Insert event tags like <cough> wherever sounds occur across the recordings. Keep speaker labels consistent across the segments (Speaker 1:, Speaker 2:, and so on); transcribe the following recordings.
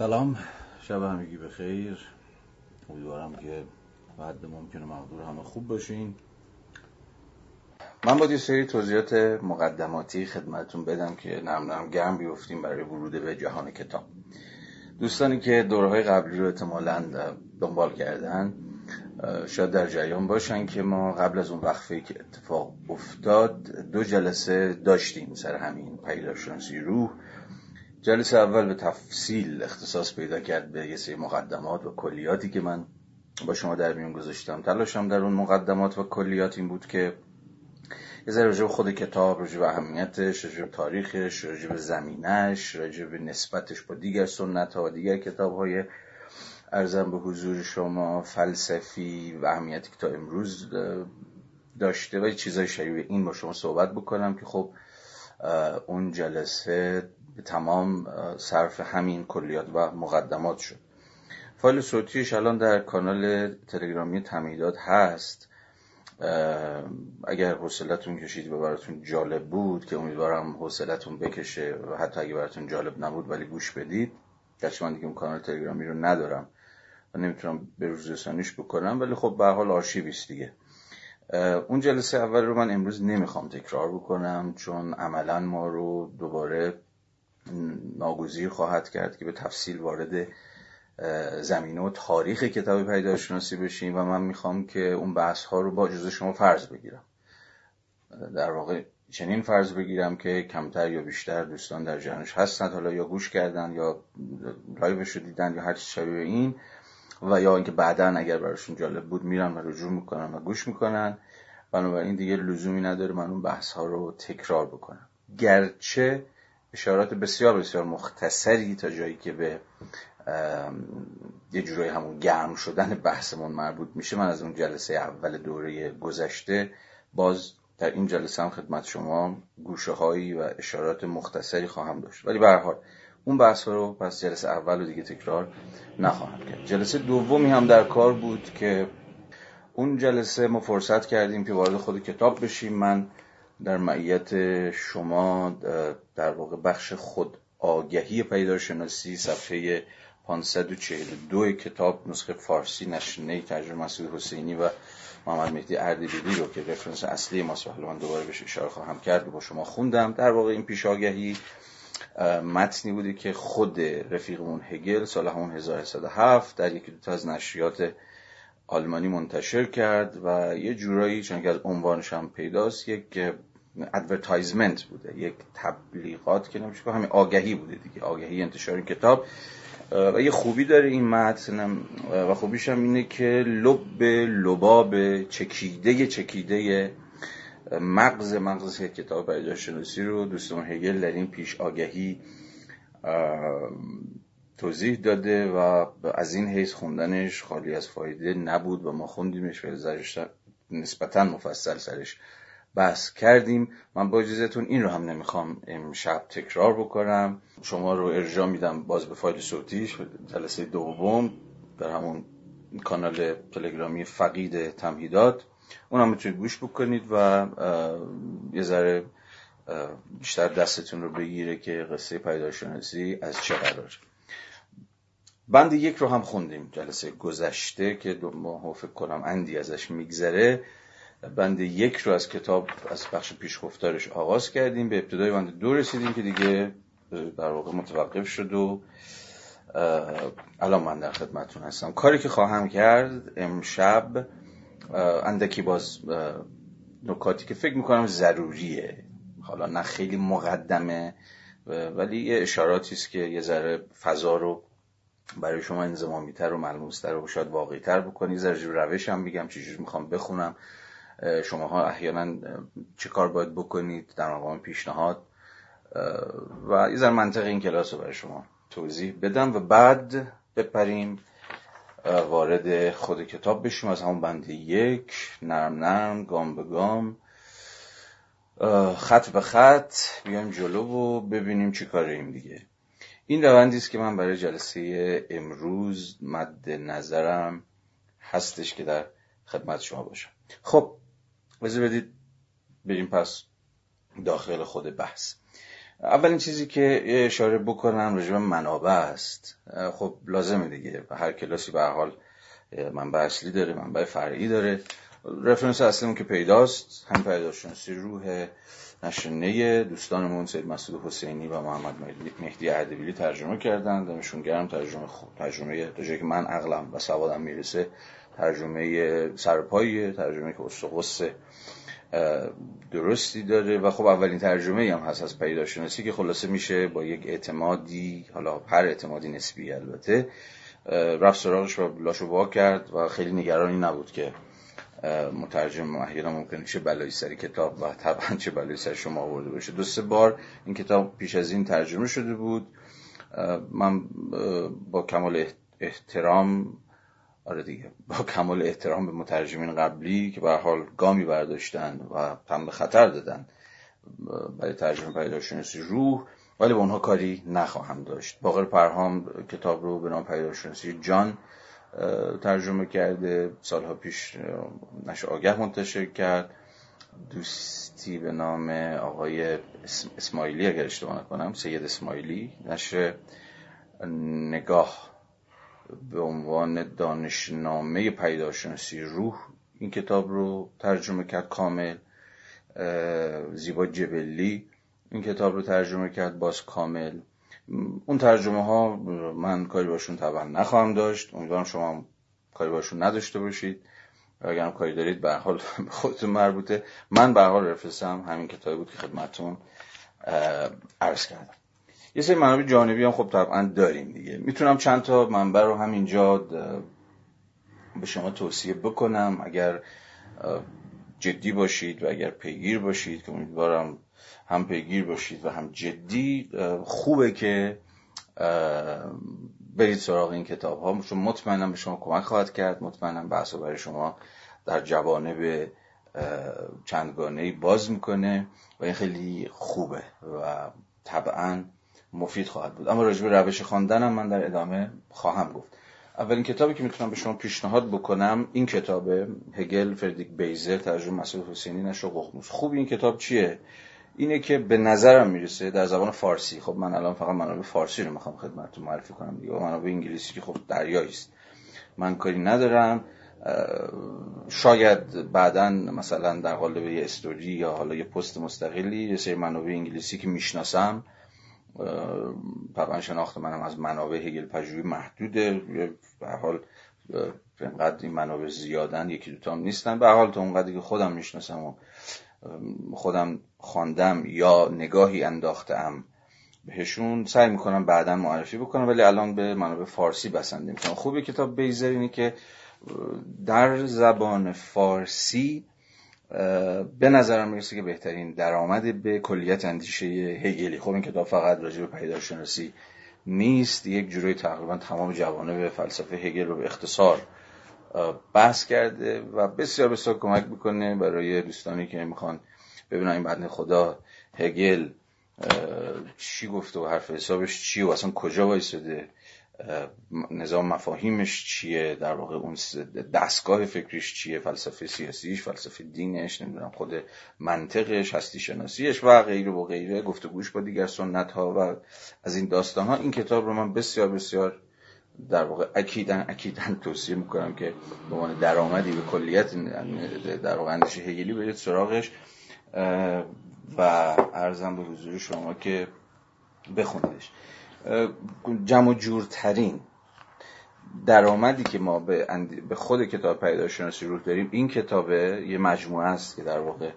Speaker 1: سلام. شب همگی بخیر امیدوارم که بعد ممکنه مقدور همه خوب باشین. من باید یه سری توضیحات مقدماتی خدمتون بدم که نرم نرم گرم بیفتیم برای ورود به جهان کتاب. دوستانی که دورهای قبلی رو احتمالا دنبال کردن شاید در جریان باشن که ما قبل از اون وقفه که اتفاق افتاد دو جلسه داشتیم سر همین پیداشناسی روح. جلسه اول به تفصیل اختصاص پیدا کرد به یه سری مقدمات و کلیاتی که من با شما در میون گذاشتم. تلاشم در اون مقدمات و کلیات این بود که یه ذره خود کتاب راجع به اهمیتش راجع به تاریخش راجع به زمینش راجع به نسبتش با دیگر سنت ها و دیگر کتاب های ارزم به حضور شما فلسفی و اهمیتی که تا امروز داشته و چیزای شبیه این با شما صحبت بکنم که خب اون جلسه به تمام صرف همین کلیات و مقدمات شد. فایل صوتیش الان در کانال تلگرامی تمیدات هست. اگر حوصلتون کشید و براتون جالب بود که امیدوارم حوصلتون بکشه و حتی اگر براتون جالب نبود ولی گوش بدید گرچه من دیگه اون کانال تلگرامی رو ندارم و نمی‌تونم به روز بکنم ولی خب به حال آرشیویست دیگه. اون جلسه اول رو من امروز نمی‌خوام تکرار بکنم چون عملا ما رو دوباره ناگزیر خواهد کرد که به تفصیل وارد زمینه و تاریخ کتاب پیداشناسی بشیم و من می‌خوام که اون بحث ها رو با اجازه شما فرض بگیرم. در واقع چنین فرض بگیرم که کمتر یا بیشتر دوستان در جنش هستند حالا یا گوش کردن یا لایوش رو دیدن یا هر چیز شبیه این و یا اینکه بعدا اگر براشون جالب بود میرن و رجوع می‌کنن و گوش می‌کنن. بنابراین دیگه لزومی نداره من اون بحث ها رو تکرار بکنم. گرچه اشارات بسیار بسیار مختصری تا جایی که به یه جورایی همون گرم شدن بحثمون مربوط میشه. من از اون جلسه اول دوره گذشته باز در این جلسه هم خدمت شما گوشه هایی و اشارات مختصری خواهم داشت. ولی به حال اون بحث رو پس جلسه اول رو دیگه تکرار نخواهم کرد. جلسه دومی هم در کار بود که اون جلسه ما فرصت کردیم که وارد خود کتاب بشیم. من در معیت شما در واقع بخش خود آگهی پیداشناسی صفحه 542 کتاب نسخه فارسی نشنه ترجمه مسعود حسینی و محمد مهدی اردبیلی رو که رفرنس اصلی ماست و من دوباره بهش اشاره خواهم کرد و با شما خوندم. در واقع این پیش آگهی متنی بوده که خود رفیقمون هگل سال همون 1807 در یکی دو از نشریات آلمانی منتشر کرد و یه جورایی چون که از عنوانش هم پیداست. یک advertisement بوده یک تبلیغات که نمیشه همین آگهی بوده دیگه آگهی انتشار کتاب. و یه خوبی داره این متن و خوبیش هم اینه که لب لباب چکیده چکیده مغز مغز کتاب پیداشناسی رو دوستان هگل در این پیش آگهی توضیح داده و از این حیث خوندنش خالی از فایده نبود و ما خوندیمش و نسبتا مفصل سرش بحث کردیم. من با اجازهتون این رو هم نمی‌خوام امشب تکرار بکنم. شما رو ارجاع میدم باز به فایل صوتیش جلسه دوم در همون کانال تلگرامی فقید تمهیدات. اون هم می‌تونید گوش بکنید و یه ذره بیشتر دستتون رو بگیره که قصه پیداشناسی از چه قرار. بند یک رو هم خوندیم جلسه گذشته که ماه فکر کنم اندی ازش میگذره. بند یک رو از کتاب از بخش پیشگفتارش آغاز کردیم. به ابتدای بند دو رسیدیم که دیگه در واقع متوقف شد و الان من در خدمتون هستم. کاری که خواهم کرد امشب اندکی باز نکاتی که فکر می‌کنم ضروریه. حالا نه خیلی مقدمه ولی یه اشاراتی است که یه ذره فضا رو برای شما انزمامیتر و ملموستر و شاید واقعیتر بکنی ذره روش هم میگم چجور می‌خوام بخونم. شماها احیانا چه کار باید بکنید در مقام پیشنهاد و یه ذره منطق این کلاس رو برای شما توضیح بدم و بعد بپریم وارد خود کتاب بشیم. از همون بند یک نرم نرم گام به گام. خط به خط بیایم جلو و ببینیم چی کاریم دیگه. این روندی است که من برای جلسه امروز مد نظرم هستش که در خدمت شما باشم. خب بذار بدید بریم پس داخل خود بحث. اولین چیزی که اشاره بکنم رجب منابع است. خب لازمه دیگه. هر کلاسی به حال منبع اصلی داره منبع فرعی داره. رفرنس اصلیمون که پیداست. هم پیداشناسی روح نشنه دوستانمون سید مسعود حسینی و محمد مهدی عدبیلی ترجمه کردن. دمشون گرم. ترجمه خوب ترجمه تا که من عقلم و سوادم می‌رسه ترجمه سرپایی ترجمه که استقص درستی داره و خب اولین ترجمه هم هست از پیداشناسی که خلاصه میشه با یک اعتمادی حالا هر اعتمادی نسبی البته رفت سراغش و لاشو وا کرد و خیلی نگرانی نبود که مترجم احیانا ممکنه چه بلایی سری کتاب و طبعا چه بلایی سر شما آورده باشه. دو سه بار این کتاب پیش از این ترجمه شده بود. من با کمال احترام آره دیگه. با کمال احترام به مترجمین قبلی که به حال گامی برداشتن و هم خطر دادن برای ترجمه پیداشناسی روح ولی به اونها کاری نخواهم داشت. باقر پرهام کتاب رو به نام پیداشناسی جان ترجمه کرده. سالها پیش نشر آگه منتشر کرد. دوستی به نام آقای اسماعیلی اگر اشتباه نکنم سید اسماعیلی نشر نگاه به عنوان دانشنامه پیداشناسی روح این کتاب رو ترجمه کرد کامل زیبا جبلی این کتاب رو ترجمه کرد باز کامل. اون ترجمه ها من کاری باشون طبعا نخواهم داشت. امیدوارم شما کاری باشون نداشته باشید. اگر کاری دارید به حال <laughs> خودتون مربوطه. من به حال رفرنسم همین کتابی بود که خدمتتون عرض کردم. یه سری منابع جانبی هم خب طبعا داریم دیگه. می‌تونم چند تا منبع رو همینجا به شما توصیه بکنم. اگر جدی باشید و اگر پیگیر باشید که امیدوارم هم پیگیر باشید و هم جدی خوبه که برید سراغ این کتاب ها چون مطمئنم به شما کمک خواهد کرد. مطمئنم بحث برای شما در جوانب چندگانه باز می‌کنه و این خیلی خوبه و طبعا مفید خواهد بود. اما راجع به روش خواندنم من در ادامه خواهم گفت. اولین کتابی که می‌تونم به شما پیشنهاد بکنم این کتاب هگل فردیک بیزر ترجمه مسعود حسینی نشر ققنوس. خوب این کتاب چیه؟ اینه که به نظرم می‌رسه در زبان فارسی. خب من الان فقط منابع فارسی رو می‌خوام خدمتتون معرفی کنم دیگه منابع انگلیسی که خب دریایی است. من کاری ندارم. شاید بعدا مثلا در قالب یه استوری یا حالا یه پست مستقلی یه سری منابع انگلیسی که می‌شناسم طبعا شناخت منم از منابع هگل پژوهی محدوده به حال اینقدر این منابع زیادن یکی دوتا هم نیستن. به حال تا اونقدری که خودم می‌شناسم و خودم خواندم یا نگاهی انداختم بهشون سعی می‌کنم بعدا معرفی بکنم. ولی الان به منابع فارسی بسنده می‌کنم خوبی کتاب بیزر اینه که در زبان فارسی به نظرم می‌رسه که بهترین درآمد به کلیت اندیشه هگلی خب این کتاب فقط راجع به پیداشناسی نیست یک جوری تقریبا تمام جوانب فلسفه هگل رو به اختصار بحث کرده و بسیار بسیار کمک می‌کنه برای دوستانی که می‌خوان ببینن این بدن خدا هگل چی گفته و حرف حسابش چی و اصلا کجا وایساده. نظام مفاهیمش چیه؟ در واقع اون دستگاه فکریش چیه؟ فلسفه سیاسیش فلسفه دینش نمی‌دونم خود منطقش هستی شناسیش و غیره و غیره. گفتگوش با دیگر سنت ها و از این داستان ها این کتاب رو من بسیار بسیار در واقع اکیدن اکیدن توصیه می‌کنم که به عنوان درآمدی به کلیت در واقع اندیشه هگلی برید سراغش. و ارزم به حضور شما که بخوندش جمع جورترین درآمدی که ما به, به خود کتاب پیداشناسی رو داریم این کتابه یه مجموعه است که در واقع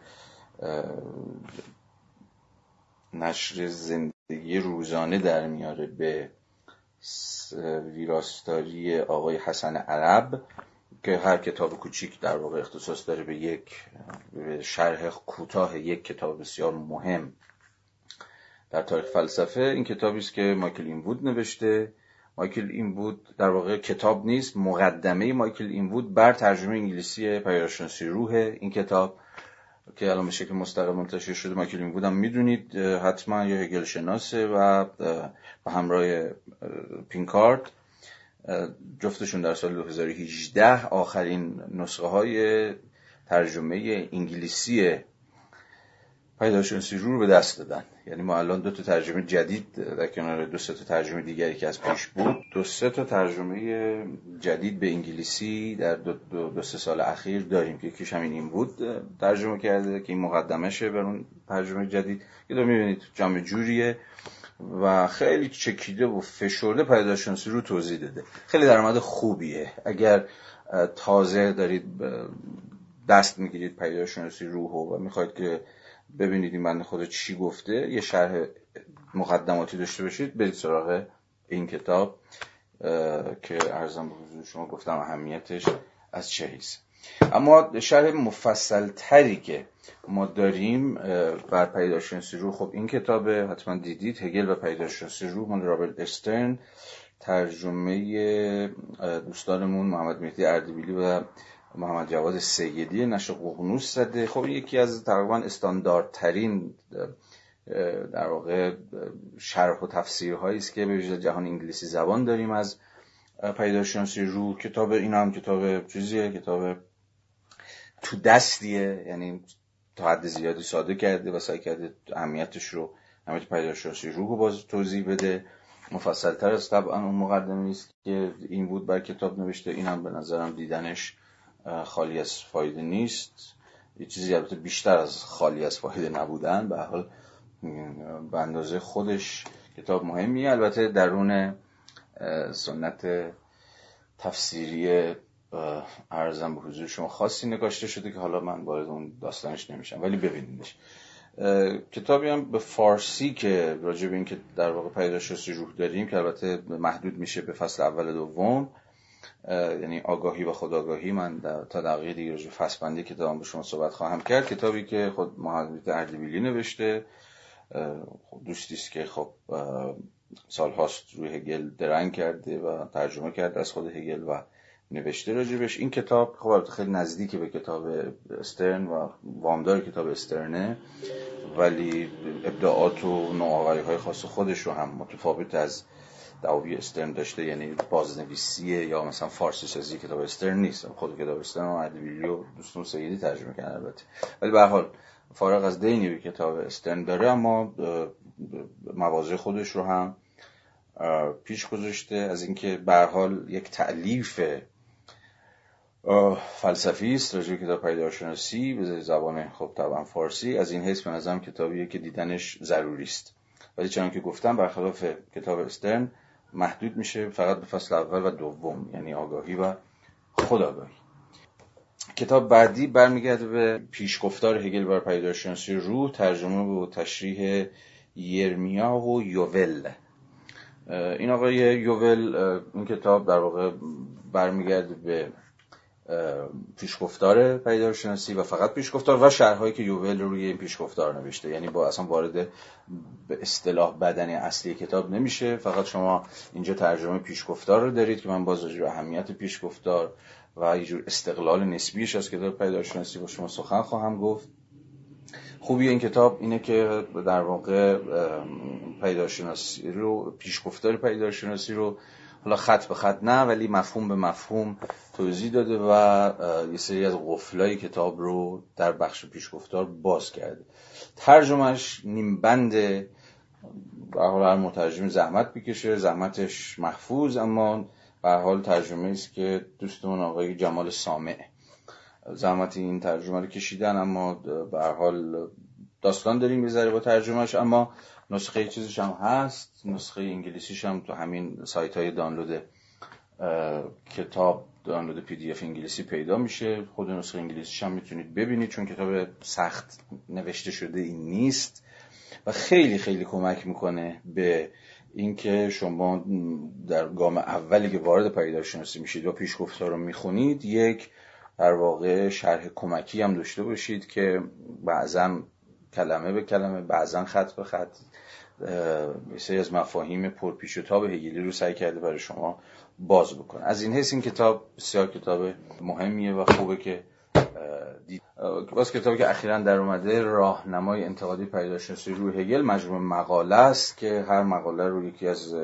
Speaker 1: نشر زندگی روزانه در میاره به ویراستاری آقای حسن عرب که هر کتاب کوچیک در واقع اختصاص داره به یک شرح کوتاه یک کتاب بسیار مهم. در تاریخ فلسفه این کتابی است که مایکل اینوود نوشته. مایکل اینوود در واقع کتاب نیست مقدمه مایکل اینوود بر ترجمه انگلیسی پیداشناسی روح این کتاب که الان به شکل مستقل منتشر شده. مایکل اینوود هم می‌دونید حتما یا هگل شناسه و به همراه پینکارت. جفتشون در سال 2018 آخرین نسخه های ترجمه انگلیسی پیداشناسی رو به دست دادن. یعنی ما الان دو تا ترجمه جدید در کنار دو سه تا ترجمه دیگری که از پیش بود دو سه تا ترجمه جدید به انگلیسی در دو, دو, دو سه سال اخیر داریم که یکیش همین این بود ترجمه کرده که این مقدمشه بر اون ترجمه جدید. که دو می‌بینید جمع جوریه و خیلی چکیده و فشرده پیداشناسی رو توضیح داده. خیلی درآمد خوبیه. اگر تازه دارید دست می‌گیرید پیداشناسی روح و می‌خواید که ببینید این بنده خدا چی گفته. یه شرح مقدماتی داشته باشید. برید سراغ این کتاب که ارزم به حضور شما گفتم اهمیتش از چه حیث. اما شرح مفصل تری که ما داریم بر پیداشناسی روح خب این کتاب حتما دیدید. هگل و پیداشناسی روح من رابرت استرن ترجمه دوستانمون محمد مهدی اردبیلی و محمد جواد سیدی نشر ققنوس زده. خب یکی از تقریبا استانداردترین در واقع شرح و تفسیرهایی است که به جهان انگلیسی زبان داریم از پیداشناسی رو. کتاب این هم کتاب چیزیه؟ کتاب تو دستیه یعنی تا حد زیادی ساده کرده و سعی کرده اهمیتش رو اهمیت پیداشناسی روح رو باز توضیح بده. مفصل تر از طبعا اون مقدمی است که این بود بر کتاب نوشته. این هم به نظرم دیدنش خالی از فایده نیست. یه چیزی البته بیشتر از خالی از فایده نبودن. به حال به اندازه خودش کتاب مهمی البته درون سنت تفسیری ارزم به حضور شما خاصی نگاشته شده که حالا من وارد اون داستانش نمیشم. ولی ببینیدش. کتابی هم به فارسی که راجع به این که در واقع پیداشناسی روح داریم که البته محدود میشه به فصل اول دوم یعنی آگاهی و خداگاهی من تا دقیقه دیگه راجع فصل کتاب به شما صحبت خواهم کرد کتابی که خود محمد اردبیلی نوشته. خب دوستی است که خب سالهاست روی هگل درنگ کرده و ترجمه کرده از خود هگل و نوشته راجبش این کتاب خب خیلی نزدیکی به کتاب استرن و وامدار کتاب استرنه ولی ابداعات و نوآوری های خاص خودش رو هم متفاوت از دعاوی استرن داشته یعنی بازنویسیه یا مثلا فارسی سازی کتاب استرن نیست. خود کتاب استرن ادبیلی و دوستون سیدی ترجمه کردن البته. ولی به حال فارغ از دینی به کتاب استرن داره اما مواضع خودش رو هم پیش گذاشته. از اینکه به حال یک تعلیف فلسفی است راجع کتاب پیداشناسی به زبان خب طبعا فارسی. از این حیث به نظرم کتابیه که دیدنش ضروری است. ولی چنان که گفتم برخلاف کتاب استرن محدود میشه فقط به فصل اول و دوم یعنی آگاهی و خودآگاهی. کتاب بعدی برمیگرده به پیشگفتار هگل بر پیداشناسی روح ترجمه و تشریح یرمیا و یوول. این آقای یوول این کتاب در واقع برمیگرده به پیشگفتار پیدارشناسی و فقط پیشگفتار و شرحهایی که یوول روی این پیشگفتار نوشته. یعنی با اصلا وارد به اصطلاح بدنی اصلی کتاب نمیشه. فقط شما اینجا ترجمه پیشگفتار رو دارید که من باز راجع اهمیت پیشگفتار و یه جور استقلال نسبیش از کتاب پیدارشناسی با شما سخن خواهم گفت. خوبی این کتاب اینه که در واقع پیدارشناسی رو پیشگفتار پیدارشناسی رو حالا خط به خط نه ولی مفهوم به مفهوم توضیح داده و یه سری از قفلای کتاب رو در بخش پیشگفتار باز کرده. ترجمهش نیمبند به حال هر مترجم زحمت بکشه زحمتش محفوظ اما به حال ترجمه است که دوستمون آقای جمال سامع. زحمت این ترجمه رو کشیدن اما به حال داستان داریم می‌ذاره با ترجمهش اما نسخه چیزش هم هست نسخه انگلیسیش هم تو همین سایت های دانلود کتاب دانلود پی دی اف انگلیسی پیدا میشه. خود نسخه انگلیسیش هم می‌تونید ببینید چون کتاب سخت نوشته شده این نیست و خیلی خیلی کمک می‌کنه به اینکه شما در گام اولی که وارد پیداشناسی میشید و پیشگفتار رو می‌خونید یک در واقع شرح کمکی هم داشته باشید که بعضا کلمه به کلمه بعضا خط به خط یه از مفاهیم پرپیش و تاب هگلی رو سعی کرده برای شما باز بکنه از این حیث این کتاب بسیار کتاب مهمیه و خوبه که دید. باز کتابی که اخیرا در اومده راهنمای انتقادی پیداشناسی روی هگل مجموع مقاله است که هر مقاله رو یکی از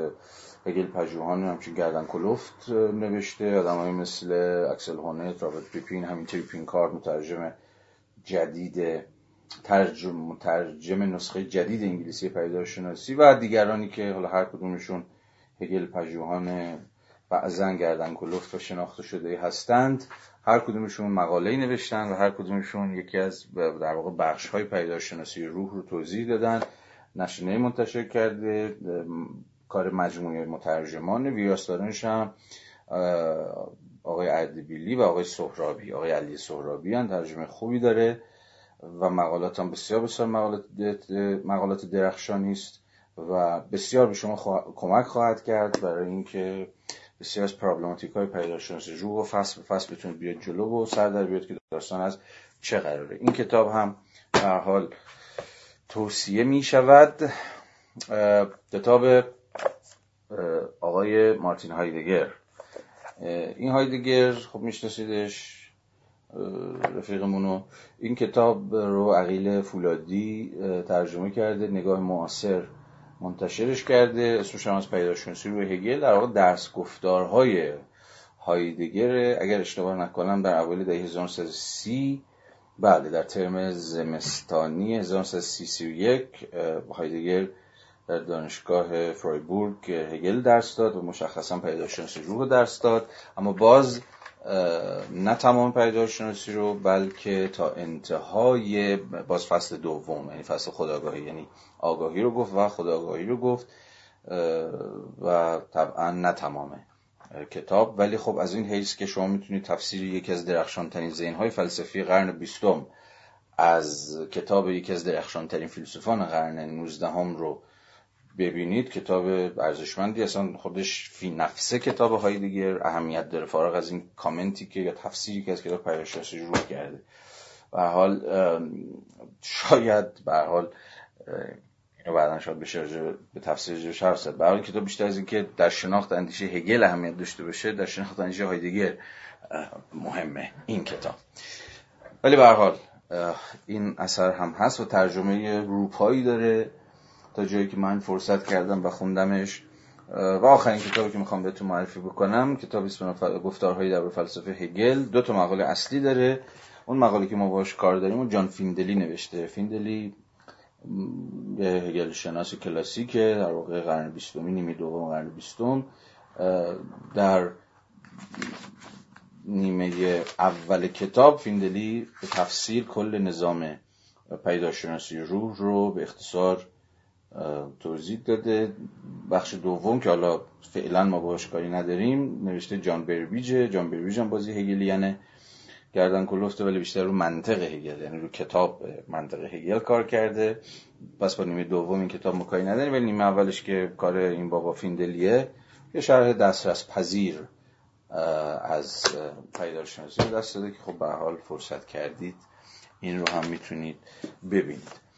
Speaker 1: هگل پژوهان همچین گردن کلوفت نوشته آدمایی مثل اکسل هونت رابرت پیپین همین تریپین کار مترجم جدید ترجم, ترجم نسخه جدید انگلیسی پیدارشناسی و دیگرانی که حالا هر کدومشون هگل پژوهان بعضا گردن کلفت و شناخته شده هستند. هر کدومشون مقاله نوشتن و هر کدومشون یکی از در واقع بخش های پیدارشناسی روح رو توضیح دادن. نشینه منتشر کرده کار مجموعه مترجمان ویراستارنش هم آقای اردبیلی و آقای سهرابی. آقای علی سهرابی هم ترجمه خوبی داره. و مقالات هم بسیار بسیار مقالات, مقالات درخشانی است و بسیار به شما کمک خواهد کرد برای اینکه بسیار از پرابلماتیک های پیداشناسی روح و فصل به فصل بتونید بیاد جلو و سر در بیاد که داستان از چه قراره. این کتاب هم در حال توصیه می شود. کتاب آقای مارتین هایدگر. این هایدگر خب میشناسیدش؟ رفیقمونو. این کتاب رو عقیل فولادی ترجمه کرده نگاه معاصر منتشرش کرده اسمش هم از پیداشناسی روی هگل. در واقع درس گفتارهای هایدگر اگر اشتباه نکنم در اوایل دهه 1930 بله در ترم زمستانی 1931 هایدگر در دانشگاه فرایبورگ هگل درس داد و مشخصا پیداشناسی روح درس داد. اما باز نه تمام پیداشناسی رو بلکه تا انتهای باز فصل دوم یعنی فصل خداگاهی یعنی آگاهی رو گفت و خداگاهی رو گفت و طبعا نه تمامه کتاب. ولی خب از این حیث که شما می‌تونید تفسیر یکی از درخشانترین ذهنهای فلسفی قرن بیستم از کتاب یکی از درخشانترین فیلسوفان قرن نوزدهم رو ببینید کتاب ارزشمندی اصلا خودش فی نفسه کتاب های دیگر اهمیت داره. فارغ از این کامنتی که یا تفسیری که از کتاب پیداشناسی رو کرده. به حال شاید به حال اینو بعدا شاید بشه به تفسیر حرف زد. به کتاب بیشتر از اینکه در شناخت اندیشه هگل اهمیت داشته باشه در شناخت اندیشه هایدگر مهمه این کتاب. ولی به حال این اثر هم هست و ترجمه روپایی داره. جایی که من فرصت کردم و خوندمش. و آخرین کتابی که می‌خوام بهتون معرفی بکنم کتاب اسم گفتارهای در فلسفه هگل. دو تا مقاله اصلی داره. اون مقاله که ما باش کار داریم اون جان فیندلی نوشته. فیندلی یه هگل شناس کلاسیکه در واقع قرن بیستمی نیمه دوم قرن بیستم. در نیمه اول کتاب فیندلی به تفسیر کل نظام پیداشناسی روح رو به اختصار توضیح داده. بخش دوم که حالا فعلا ما باش کاری نداریم نوشته جان بربیجه. جان برویج هم بازی هگلیانه. گردن کلفته ولی بیشتر رو منطق هگل یعنی رو کتاب منطق هگل کار کرده. پس با نیمه دوم این کتاب ما کاری نداریم ولی نیمه اولش که کار این بابا فیندلیه یه شرح دسترس پذیر از پیدارشناسی دست داده که خب به حال فرصت کردید این رو هم می‌تونید ببینید.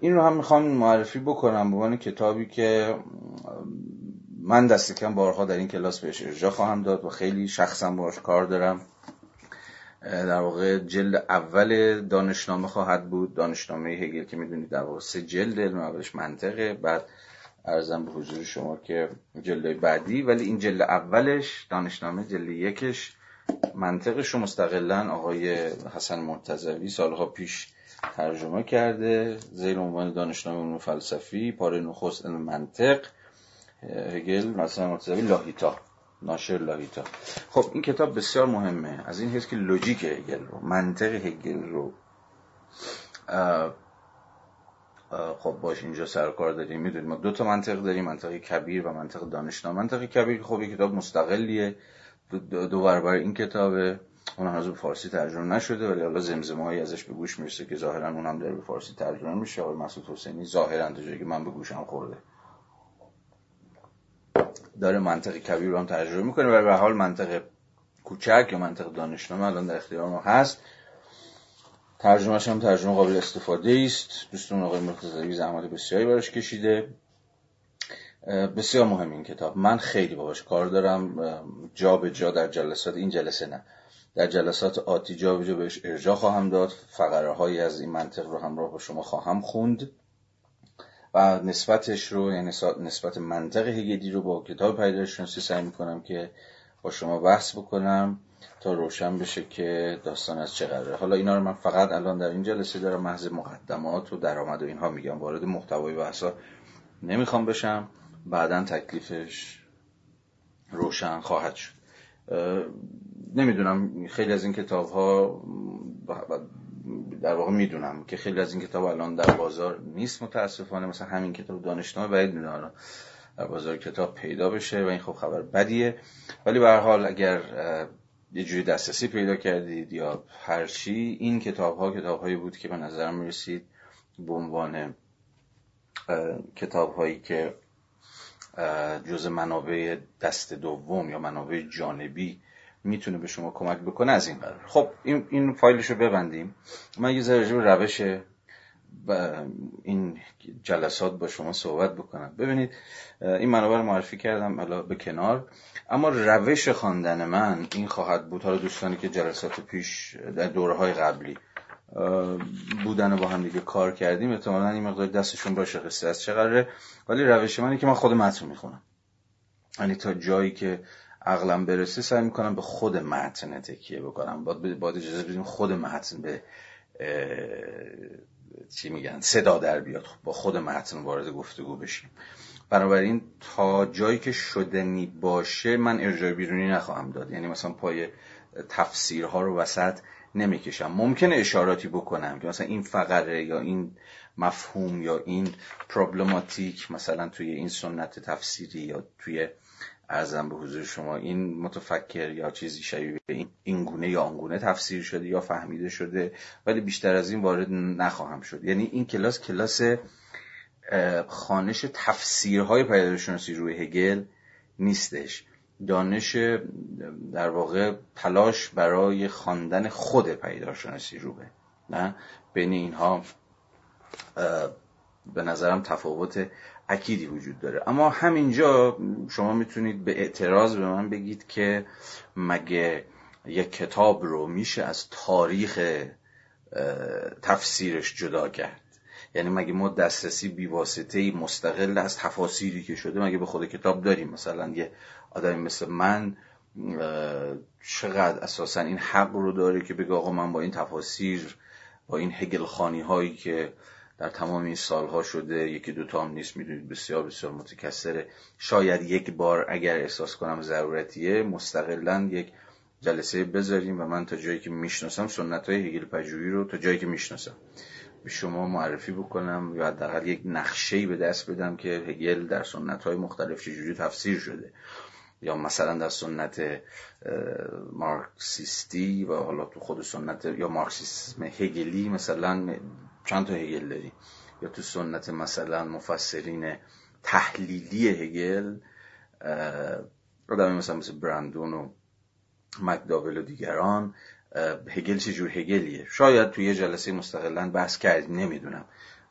Speaker 1: این رو هم می‌خوام معرفی بکنم به عنوان کتابی که من دست کم بارها در این کلاس بهش ارجاع خواهم داد و خیلی شخصا باش کار دارم. در واقع جلد اول دانشنامه خواهد بود. دانشنامه هگل که می‌دونید در واقع سه جلد اولش منطقه. بعد ارزم به حضور شما که جلد بعدی ولی این جلد اولش دانشنامه جلد یکش منطقش رو مستقلا آقای حسن مرتضوی سالها پیش ترجمه کرده زیر عنوان دانشنامه علوم فلسفی پاره نخست منطق هگل مثلا مرتضوی لاهیتا ناشر لاهیتا. خب این کتاب بسیار مهمه. از این حیث که لوجیک هگل رو منطق هگل رو خب باش اینجا سر کار داریم. می‌دونیم ما دو تا منطق داریم منطقی کبیر و منطق دانشنامه. منطقی کبیر خب یک کتاب مستقلیه. دو برابر این کتابه. اون هنوز به فارسی ترجمه نشده ولی حالا زمزمه هایی ازش به گوش می‌رسه که ظاهرا اونم داره به فارسی ترجمه میشه. آقای مسعود حسینی ظاهرا تا که من به گوشم خورده. داره منطق کبیر رو هم ترجمه می‌کنه و به حال منطق کوچک یا منطق دانشنامه الان در اختیار ما هست. ترجمهش هم ترجمه قابل استفاده است. دوستون آقای مرتضوی زحمت بسیاری براش کشیده. بسیار مهم این کتاب. من خیلی باهاش کار دارم. جا به جا در جلسات این جلسه نه. در جلسات آتی جا به جا بهش ارجاع خواهم داد. فقره هایی از این منطق رو همراه با شما خواهم خوند. و نسبتش رو یعنی نسبت منطق هگلی رو با کتاب پیدایشناسی سعی می‌کنم که با شما بحث بکنم تا روشن بشه که داستان از چه قراره. حالا اینا رو من فقط الان در این جلسه دارم محض مقدمات و درآمد و اینها میگم. وارد محتوای بحثا نمی‌خوام بشم. بعدا تکلیفش روشن خواهد شد. نمی‌دونم خیلی از این کتاب ها در واقع می‌دونم که خیلی از این کتاب الان در بازار نیست متاسفانه. مثلا همین کتاب دانشنامه باید می‌دونم در بازار کتاب پیدا بشه و این خب خبر بدیه. ولی به هر حال اگر یه جوری دسترسی پیدا کردید یا هر چی این کتاب ها کتاب هایی بود که به نظرم می‌رسید به عنوان کتاب هایی که جز منابع دست دوم یا منابع جانبی می‌تونه به شما کمک بکنه از این قرار. خب این, این فایلش رو ببندیم. من یه ذره روش این جلسات با شما صحبت بکنم. ببینید این منابع معرفی کردم حالا به کنار. اما روش خواندن من این خواهد بود. حالا دوستانی که جلسات پیش در دوره های قبلی بودن با هم دیگه کار کردیم احتمالا این مقدار دستشون باشه قصه از قراره. ولی روش من که من خود متن می‌خونم. یعنی تا جایی که عقلم برسه سعی می‌کنم به خود متن تکیه بکنم. باید, باید اجازه بدیم خود متن به چی میگن صدا در بیاد. خب با خود متن وارد گفتگو بشیم. بنابراین تا جایی که شدنی باشه من ارجاع بیرونی نخواهم داد. یعنی مثلا پای تفسیرها رو وسط نمی‌کشم. ممکنه اشاراتی بکنم که مثلا این فقره یا این مفهوم یا این پروبلماتیک مثلا توی این سنت تفسیری یا توی ارزم به حضور شما این متفکر یا چیزی شبیه به این گونه یا آنگونه تفسیر شده یا فهمیده شده ولی بیشتر از این وارد نخواهم شد. یعنی این کلاس کلاس خانش تفسیرهای پیدایشناسی روی هگل نیستش. دانش در واقع تلاش برای خواندن خود پیداشناسی روبه نه؟ بین اینها به نظرم تفاوت اکیدی وجود داره. اما همینجا شما می‌تونید به اعتراض به من بگید که مگه یک کتاب رو میشه از تاریخ تفسیرش جدا کرد؟ یعنی مگه ما دسترسی بیواسطه مستقل از تفاسیری که شده مگه به خود کتاب داریم؟ مثلا یه آدمی مثل من چقدر اساسا این حق رو داره که بگه آقا من با این تفاسیر با این هگل هایی که در تمام این سالها شده یکی دوتا هم نیست می‌دونید بسیار بسیار متکسره شاید یک بار اگر احساس کنم ضرورتیه مستقلا یک جلسه بذاریم و من تا جایی که می‌شناسم سنت های هگل پژوهی رو تا جایی که می‌شناسم. به شما معرفی بکنم یا حداقل یک نقشه به دست بدم که هگل در سنت های مختلف چجوری تفسیر شده. یا مثلا در سنت مارکسیستی و حالا تو خود سنت یا مارکسیسم هگلی مثلا چند تا هگل داری؟ یا تو سنت مثلا مفسرین تحلیلی هگل آدمی مثلا مثل برندون و مکداول و دیگران هگل چجور هگلیه؟ شاید توی یه جلسه مستقلا بحث کردیم نمی‌دونم.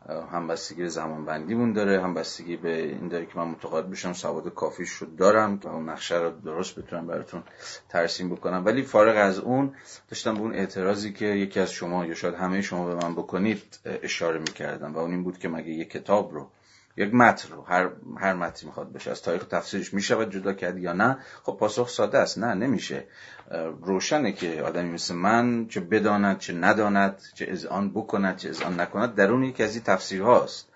Speaker 1: هم بستگی به زمان بندیمون داره هم بستگی به این داره که من متقاعد بشم سواد کافی شد دارم که اون نقشه رو درست بتونم براتون ترسیم بکنم. ولی فارغ از اون داشتم به اون اعتراضی که یکی از شما یا شاید همه شما به من بکنید اشاره می‌کردم و اون این بود که مگه یک کتاب رو یک متن رو هر هر متنی می‌خواد بشه. از تاریخ تفسیرش می‌شود جدا کرد یا نه؟ خب پاسخ ساده است. نه نمیشه. روشنه که آدمی مثل من چه بداند چه نداند چه اذعان بکند چه اذعان نکند درون یکی از این تفسیرهاست.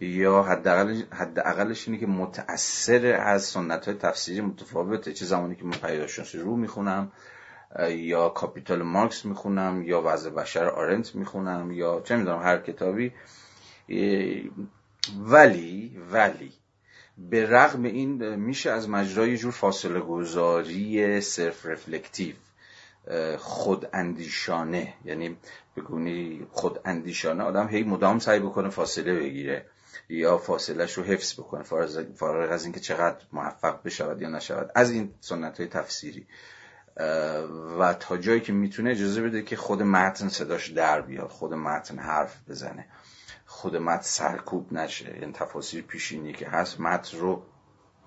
Speaker 1: یا حداقل حداقلش اینه که متأثر از سنت های تفسیری متفاوته. چه زمانی که من پیداشناسی رو می‌خونم یا کاپیتال مارکس می‌خونم یا وضع بشر آرنت می‌خونم یا چه می‌دونم هر کتابی ولی ولی به رغم این میشه از مجرای جور فاصله گذاری صرف رفلکتیو خود اندیشانه یعنی بگونی خود اندیشانه آدم هی مدام سعی بکنه فاصله بگیره یا فاصلهش رو حفظ بکنه فارغ از اینکه چقدر موفق بشود یا نشود. از این سنت های تفسیری و تا جایی که می‌تونه اجازه بده که خود متن صداش در بیاد خود متن حرف بزنه. خود متن سرکوب نشه. یعنی تفاصیل پیشینی که هست متن رو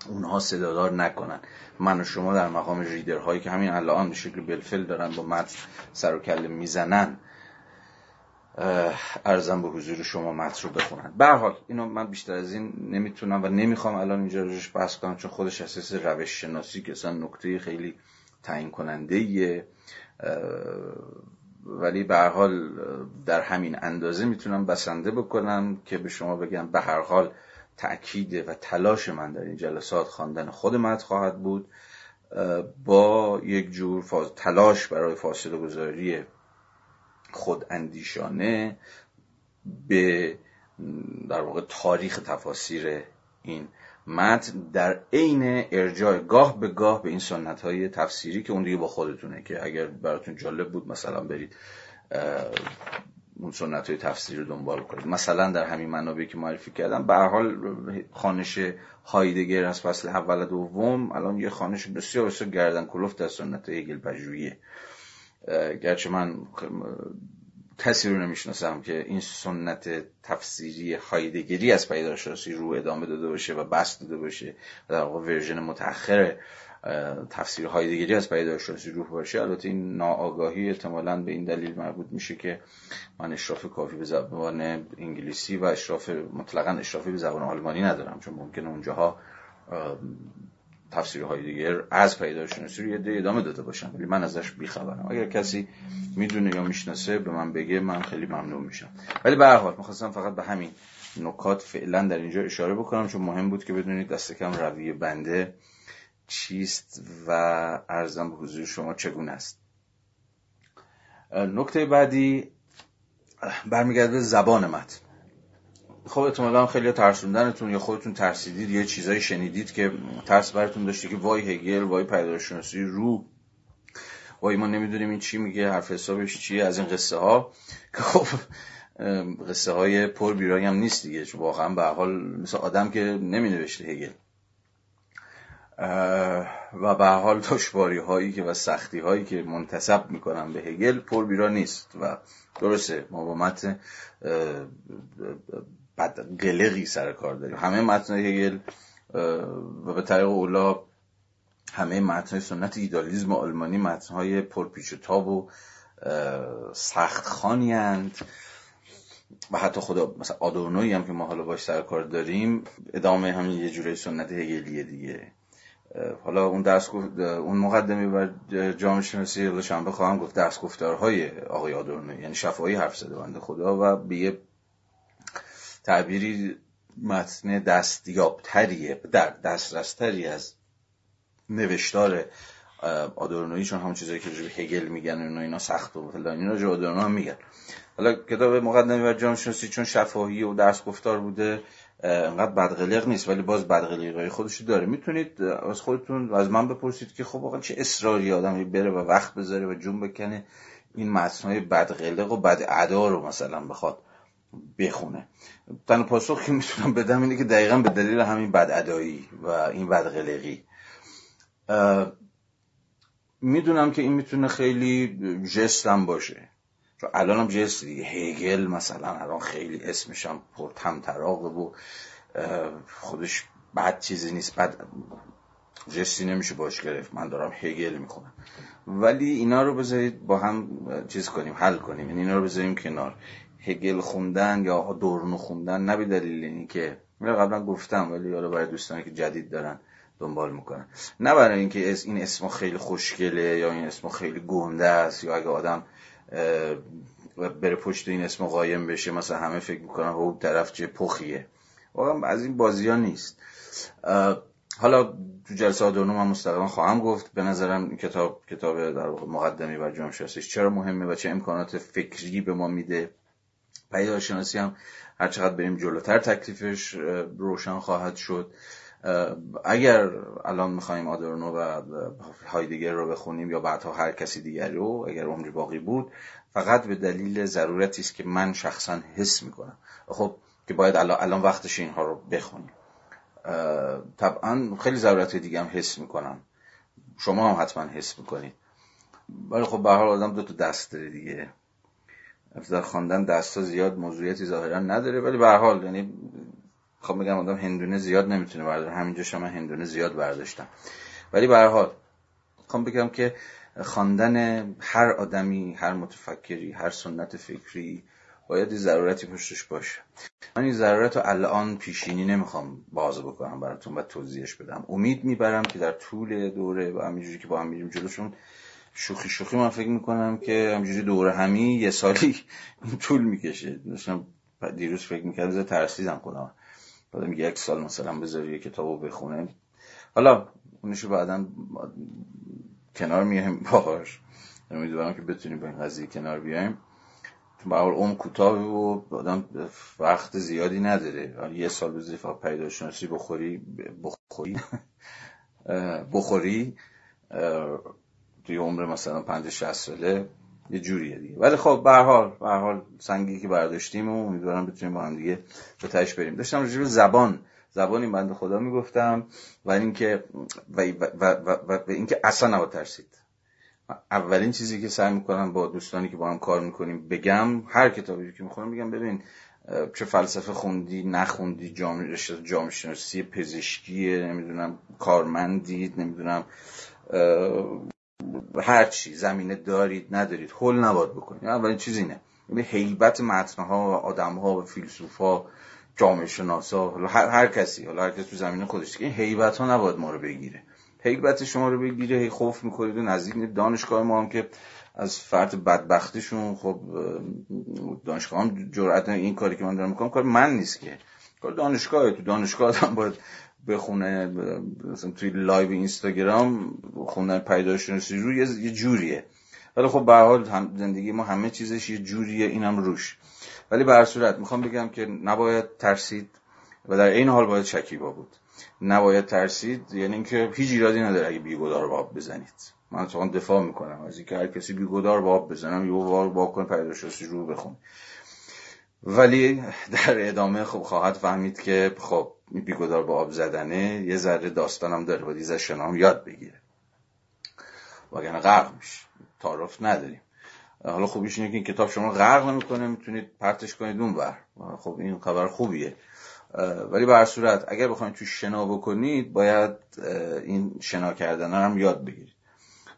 Speaker 1: اونها صدادار نکنن. من و شما در مقام ریدر هایی که همین الان به شکل بلفل دارن با متن سر و کله می‌زنن ارزم به حضور شما متن رو بخونن. به حال اینو من بیشتر از این نمی‌تونم و نمی‌خوام الان اینجا روش بحث کنم چون خودش اساس روش شناسی که اصلا نکته خیلی تعیین کننده ولی به حال در همین اندازه می‌تونم بسنده بکنم که به شما بگم به هر حال تأکید و تلاش من در این جلسات خواندن خود مد خواهد بود. با یک جور تلاش برای فاصله گذاری خود اندیشانه به در واقع تاریخ تفاسیر این متن در عین ارجاع گاه به گاه به این سنت های تفسیری که اون دیگه با خودتونه که اگر براتون جالب بود مثلا برید اون سنت های تفسیری رو دنبال کنید. مثلا در همین منابعی که معرفی کردم به حال خانش هایدگر از فصل اول دوم الان یه خانش بسیار بسیار گردن کلفت در سنت هگل پژوهیه. گرچه من کسی رو نمی‌شناسم که این سنت تفسیری هایدگری از پیداشناسی رو ادامه داده باشه و بست داده باشه در واقع ورژن متأخر تفسیر هایدگری از پیداشناسی روح باشه. البته این ناآگاهی احتمالا به این دلیل مربوط میشه که من اشراف کافی به زبان انگلیسی و اشراف مطلقا اشرافی به زبان آلمانی ندارم چون ممکنه اونجاها تفسیرهای دیگر از پیداشناسی رو یه ادامه داده باشن ولی من ازش بیخبرم. اگر کسی می‌دونه یا می‌شناسه به من بگه من خیلی ممنون میشم. ولی به هر حال می‌خواستم فقط به همین نکات فعلا در اینجا اشاره بکنم چون مهم بود که بدونید دست کم رویه بنده چیست و ارزم به حضور شما چگونه است. نکته بعدی برمیگرده به زبان متن. خب احتمالا خیلی ترسوندنتون یا خودتون ترسیدید یه چیزایی شنیدید که ترس براتون داشته که وای هگل وای پیداشناسی رو. وای ما نمی‌دونیم این چی میگه حرف حسابش چیه از این قصه ها که خب قصه های پر بیرایی هم نیست دیگه. چون واقعا به حال مثل آدم که نمی نوشته هگل و به حال دشواری هایی که و سختی هایی که منتصب می‌کنن به هگل پر بیرا نیست. و درسته ما با بد قلقی سر کار داریم. همه متن هگل و به طریق اولا همه متن سنت ایدالیزم آلمانی متن های پرپیچ و تاب و سخت خانی و حتی خدا مثلا آدورنوی هم که ما حالا باش سر کار داریم ادامه همین یه جوره سنت هگلیه دیگه. حالا اون درس اون مقدمی و جامعه شناسی شنبه خواهم گفت درس گفتارهای آقای آدورنو یعنی شفاهی حرف زده بنده خدا و به یه تعبیری متن دستیابتریه در دسترستری از نوشتار آدورنوی چون همون چیزایی که به هگل میگن و اینا سخت و فلان اینا جو آدورنو هم میگن. حالا کتاب مقدمی و جامعه شناسی چون شفاهی و درس گفتار بوده انقدر بدقلق نیست ولی باز بدقلقای خودش داره. می‌تونید از خودتون از من بپرسید که خب واقعا چه اصراری آدمی بره و وقت بذاره و جون بکنه این متنهای بدقلق و بد ادا رو مثلا بخواد بخونه. تن پاسخ که می‌تونم بدم اینه که دقیقا به دلیل همین بد ادایی و این بدقلقی. می‌دونم که این می‌تونه خیلی جستم باشه. چون الان هم جست دیگه. هیگل مثلا الان خیلی اسمش هم پر تمطراقه و خودش بد چیزی نیست. بد جستی نمیشه باش گرفت. من دارم هگل می‌خونم. ولی اینا رو بذارید با هم چیز کنیم حل کنیم. یعنی اینا رو بذاریم کنار. هگل خوندن یا دورنو خوندن نه به دلیل اینکه من قبلا گفتم ولی حالا برای دوستانی که جدید دارن دنبال می‌کنن. نه برای اینکه این اسم خیلی خوشگله یا این اسم خیلی گنده است یا اگه آدم بره پشت این اسم قایم بشه مثلا همه فکر می‌کنن او طرف چه پخیه. واقعا از این بازی ها نیست حالا تو جلسه آدورنو من مستقیما خواهم گفت. به نظرم این کتاب کتاب در مقدمی بر جامعه چرا مهمه و چه امکانات فکری به ما میده؟ شناسی هم هر چقدر بریم جلوتر تکلیفش روشن خواهد شد. اگر الان می‌خوایم آدورنو و هایدگر رو بخونیم یا بعدها هر کسی دیگری رو اگر عمری باقی بود فقط به دلیل ضرورتی است که من شخصا حس می‌کنم. خب که باید الان, وقتش اینها رو بخونیم. طبعا خیلی ضرورت دیگه هم حس می‌کنم. شما هم حتما حس می‌کنید. ولی خب به حال آدم دو تا دست داره دیگه. در خواندن دستا زیاد موضوعیتی ظاهرا نداره ولی به حال یعنی خب بگم آدم هندونه زیاد نمی‌تونه برداره. همینجا شما هندونه زیاد برداشتم. ولی به هر حال خب بگم که خواندن هر آدمی هر متفکری هر سنت فکری باید یه ضرورتی پشتش باشه. من این ضرورت رو الان پیشینی نمی‌خوام باز بکنم براتون و توضیحش بدم. امید می‌برم که در طول دوره و همینجوری که با هم میریم جلوشون شوخی شوخی من فکر می‌کنم که همینجوری دوره همی یه سالی <laughs> طول می‌کشه. داشتم دیروز فکر می‌کردم ترسیدم خودم. بعد میگه یک سال مثلا بذاری یه کتابو بخونه حالا اونشو بعدا کنار میایم باهاش. امیدوارم که بتونیم با این قضیه کنار بیایم. به عمر کوتاه و آدم وقت زیادی نداره. یه سال به زیفا پیداشناسی بخوری بخوری <laughs> بخوری توی عمر مثلا پنج شهست ساله یه جوریه دیگه. ولی خب به حال به حال سنگی که برداشتیم و امیدوارم بتونیم با هم دیگه به تهش بریم. داشتم راجع زبان زبانی بنده خدا می‌گفتم و اینکه و, و, و, و, اینکه اصلا نباید ترسید. اولین چیزی که سعی می‌کنم با دوستانی که با هم کار می‌کنیم بگم هر کتابی که می‌خونم بگم ببین چه فلسفه خوندی نخوندی جامعه جامعه شناسی پزشکی نمی‌دونم کارمندید نمی‌دونم هر چی زمینه دارید ندارید حل نباید بکنید. اولین چیز اینه. یعنی حیبت متنها و آدمها و فیلسوفا جامعه شناسا هر, هر کسی حالا هر کسی تو زمینه خودش. این حیبت ها نباید ما رو بگیره. حیبت شما رو بگیره هی خوف می‌کنید و نزدیک دانشگاه ما هم که از فرد بدبختیشون خب دانشگاه هم جرأت این کاری که من دارم می‌کنم کار من نیست که. کار دانشگاه تو دانشگاه هم باید بخونه مثلا توی live اینستاگرام خوندن پدیدارشناسی رو یه جوریه. ولی خب به حال زندگی ما همه چیزش یه جوریه اینم روش. ولی به هر صورت می‌خوام بگم که نباید ترسید و در این حال باید شکیبا بود. نباید ترسید یعنی اینکه هیچ ایرادی نداره اگه بی‌گدار به آب بزنید. من اتفاقا دفاع می‌کنم از اینکه هر کسی بی‌گدار به آب بزنم یه کن پدیدارشناسی رو بخون ولی در ادامه خب خواهد فهمید که خب بیگدار با آب زدنه یه ذره داستانم داره باید از شنام یاد بگیره. وگرنه غرق میشه. تعارف نداریم. حالا خوبیش اینه که این کتاب شما غرق نمی‌کنه می‌تونید پرتش کنید اون بر خب این خبر خوبیه. ولی به صورت اگر بخواید تو شنا بکنید باید این شنا کردن هم یاد بگیرید.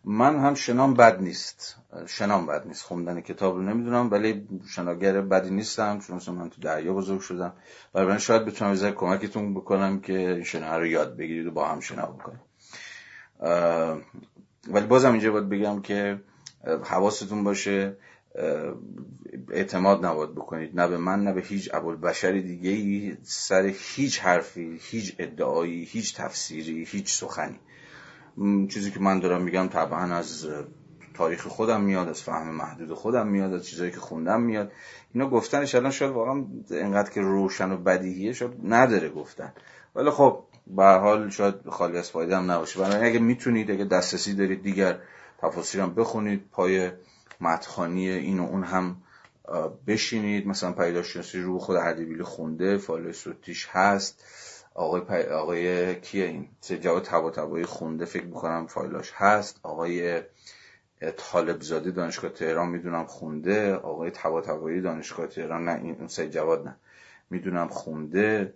Speaker 1: من هم شنام بد نیست. شنام بد نیست. خوندن کتاب رو نمی‌دونم ولی شناگر بدی نیستم چون من تو دریا بزرگ شدم. برای شاید بتونم از کمکتون بکنم که این شنا رو یاد بگیرید و با هم شنا بکنید ولی بازم اینجا باید بگم که حواستون باشه. اعتماد نباید بکنید. نه به من نه به هیچ بشر دیگه سر هیچ حرفی هیچ ادعایی هیچ تفسیری هیچ سخنی. چیزی که من دارم میگم طبعا از تاریخ خودم میاد از فهم محدود خودم میاد از چیزایی که خوندم میاد. اینا گفتنش الان شاید واقعا اینقدر که روشن و بدیهیه شاید نداره گفتن. ولی خب به حال شاید خالی از فایده هم نباشه. برای اگه می‌تونید اگه دسترسی دارید دیگر تفاصیل هم بخونید پای متخانی این و اون هم بشینید. مثلا پیداشناسی رو خود اردبیلی خونده صوتیش هست. آقای, پی... آقای کیه این؟ جواد تبا تبایی خونده فکر می‌کنم فایلاش هست. آقای طالب زاده دانشگاه تهران می‌دونم خونده. آقای تبا تبایی دانشگاه تهران نه این سه جواد نه. می‌دونم خونده.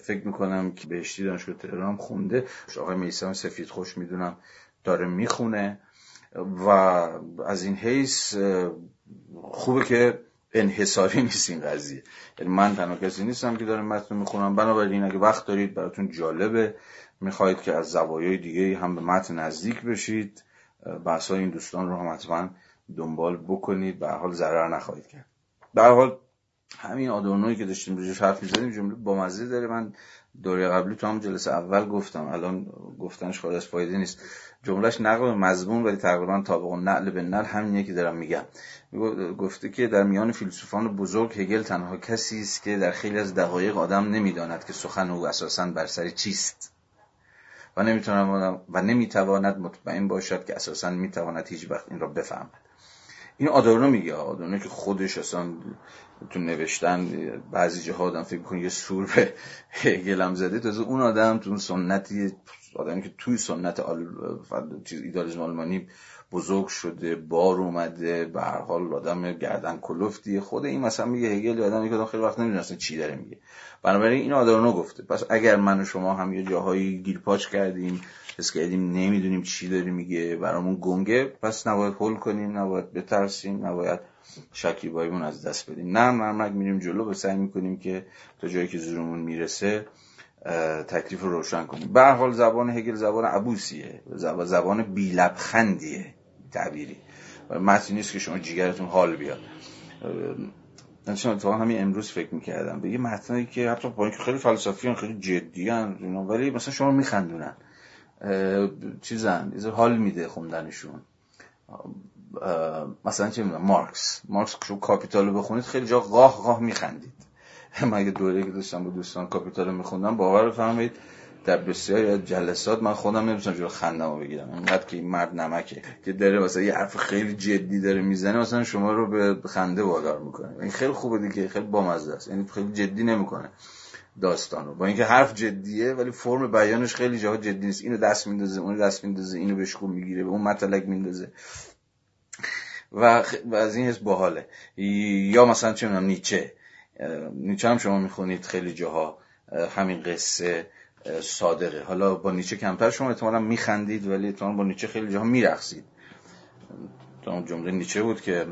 Speaker 1: فکر می‌کنم که بهشتی دانشگاه تهران خونده. آقای میسان سفید خوش می‌دونم داره می‌خونه. و از این حیث خوبه که انحصاری <laughs> نیست این قضیه. یعنی من تنها کسی نیستم که دارم متن می‌خونم. بنابراین اگه وقت دارید براتون جالبه می‌خواهید که از زوایای دیگه هم به متن نزدیک بشید. بحث این دوستان رو هم حتما دنبال بکنید. به حال ضرر نخواهید کرد. به حال همین آدورنوی که داشتیم روش حرف می‌زدیم جمله با مزه داره. من دوره قبلی تو هم جلسه اول گفتم الان گفتنش از فایده نیست. جملهش نقل مضمون ولی تقریبا طابق نقل به نقل همینه که دارم میگم. گفته که در میان فیلسوفان بزرگ هگل تنها کسی است که در خیلی از دقایق آدم نمی‌داند که سخن او اساسا بر سر چیست. و نمی‌تواند و نمی‌تواند مطمئن باشد که اساسا می‌تواند هیچ وقت این را بفهمد. این آدورنو میگه آدورنو که خودش اصلا تو نوشتن بعضی جاها آدم فکر کنه یه سور به <laughs> هگل هم زده. تازه اون آدم تو سنتی آدمی که توی سنت ایدالیسم آلمانی بزرگ شده بار اومده به هر حال آدم گردن کلفتیه خود این مثلا میگه هگل آدمی که خیلی وقت نمی‌دونسته چی داره میگه. بنابراین این آدورنو گفته. پس اگر من و شما هم یه جاهایی گیرپاچ کردیم حس کردیم نمی‌دونیم چی داری میگه برامون گنگه. پس نباید هول کنیم نباید بترسیم نباید شکیباییمون از دست بدیم. نه مرمک میریم جلو؟ و سعی می‌کنیم که تا جایی که زورمون می‌رسه تکلیف رو روشن کنیم. به حال زبان هگل زبان عبوسیه. زبان بیلبخندیه تعبیری. متنی نیست که شما جیگرتون حال بیاد. من همین امروز فکر می‌کردم. به یه متنایی که حتی با اینکه خیلی فلسفی خیلی جدی ولی مثلا شما میخندونن. چیزن حال میده خوندنشون. مثلا چه می‌دونم مارکس. مارکس شما کاپیتال رو بخونید خیلی جا قاه قاه میخندید. <laughs> من اگه دوره که داشتم با دوستان کاپیتال رو میخوندم باور فهمید در بسیاری از جلسات من خودم نمی‌تونم جلو خندم رو بگیرم. اینقدر که این مرد نمکه که داره مثلا یه حرف خیلی جدی داره می‌زنه مثلا شما رو به خنده وادار می‌کنه. این خیلی خوبه دیگه خیلی بامزه است. یعنی خیلی جدی نمی‌کنه. داستان رو با اینکه حرف جدیه ولی فرم بیانش خیلی جاها جدی نیست. اینو دست میندازه اونو دست میندازه اینو بشکون می‌گیره به اون مطلق میندازه. و, و از این حس باحاله. یا مثلا چه می‌دونم نیچه. نیچه هم شما می‌خونید خیلی جاها همین قصه صادقه. حالا با نیچه کمتر شما احتمالا میخندید ولی احتمالا با نیچه خیلی جاها میرخصید تا جمله نیچه بود که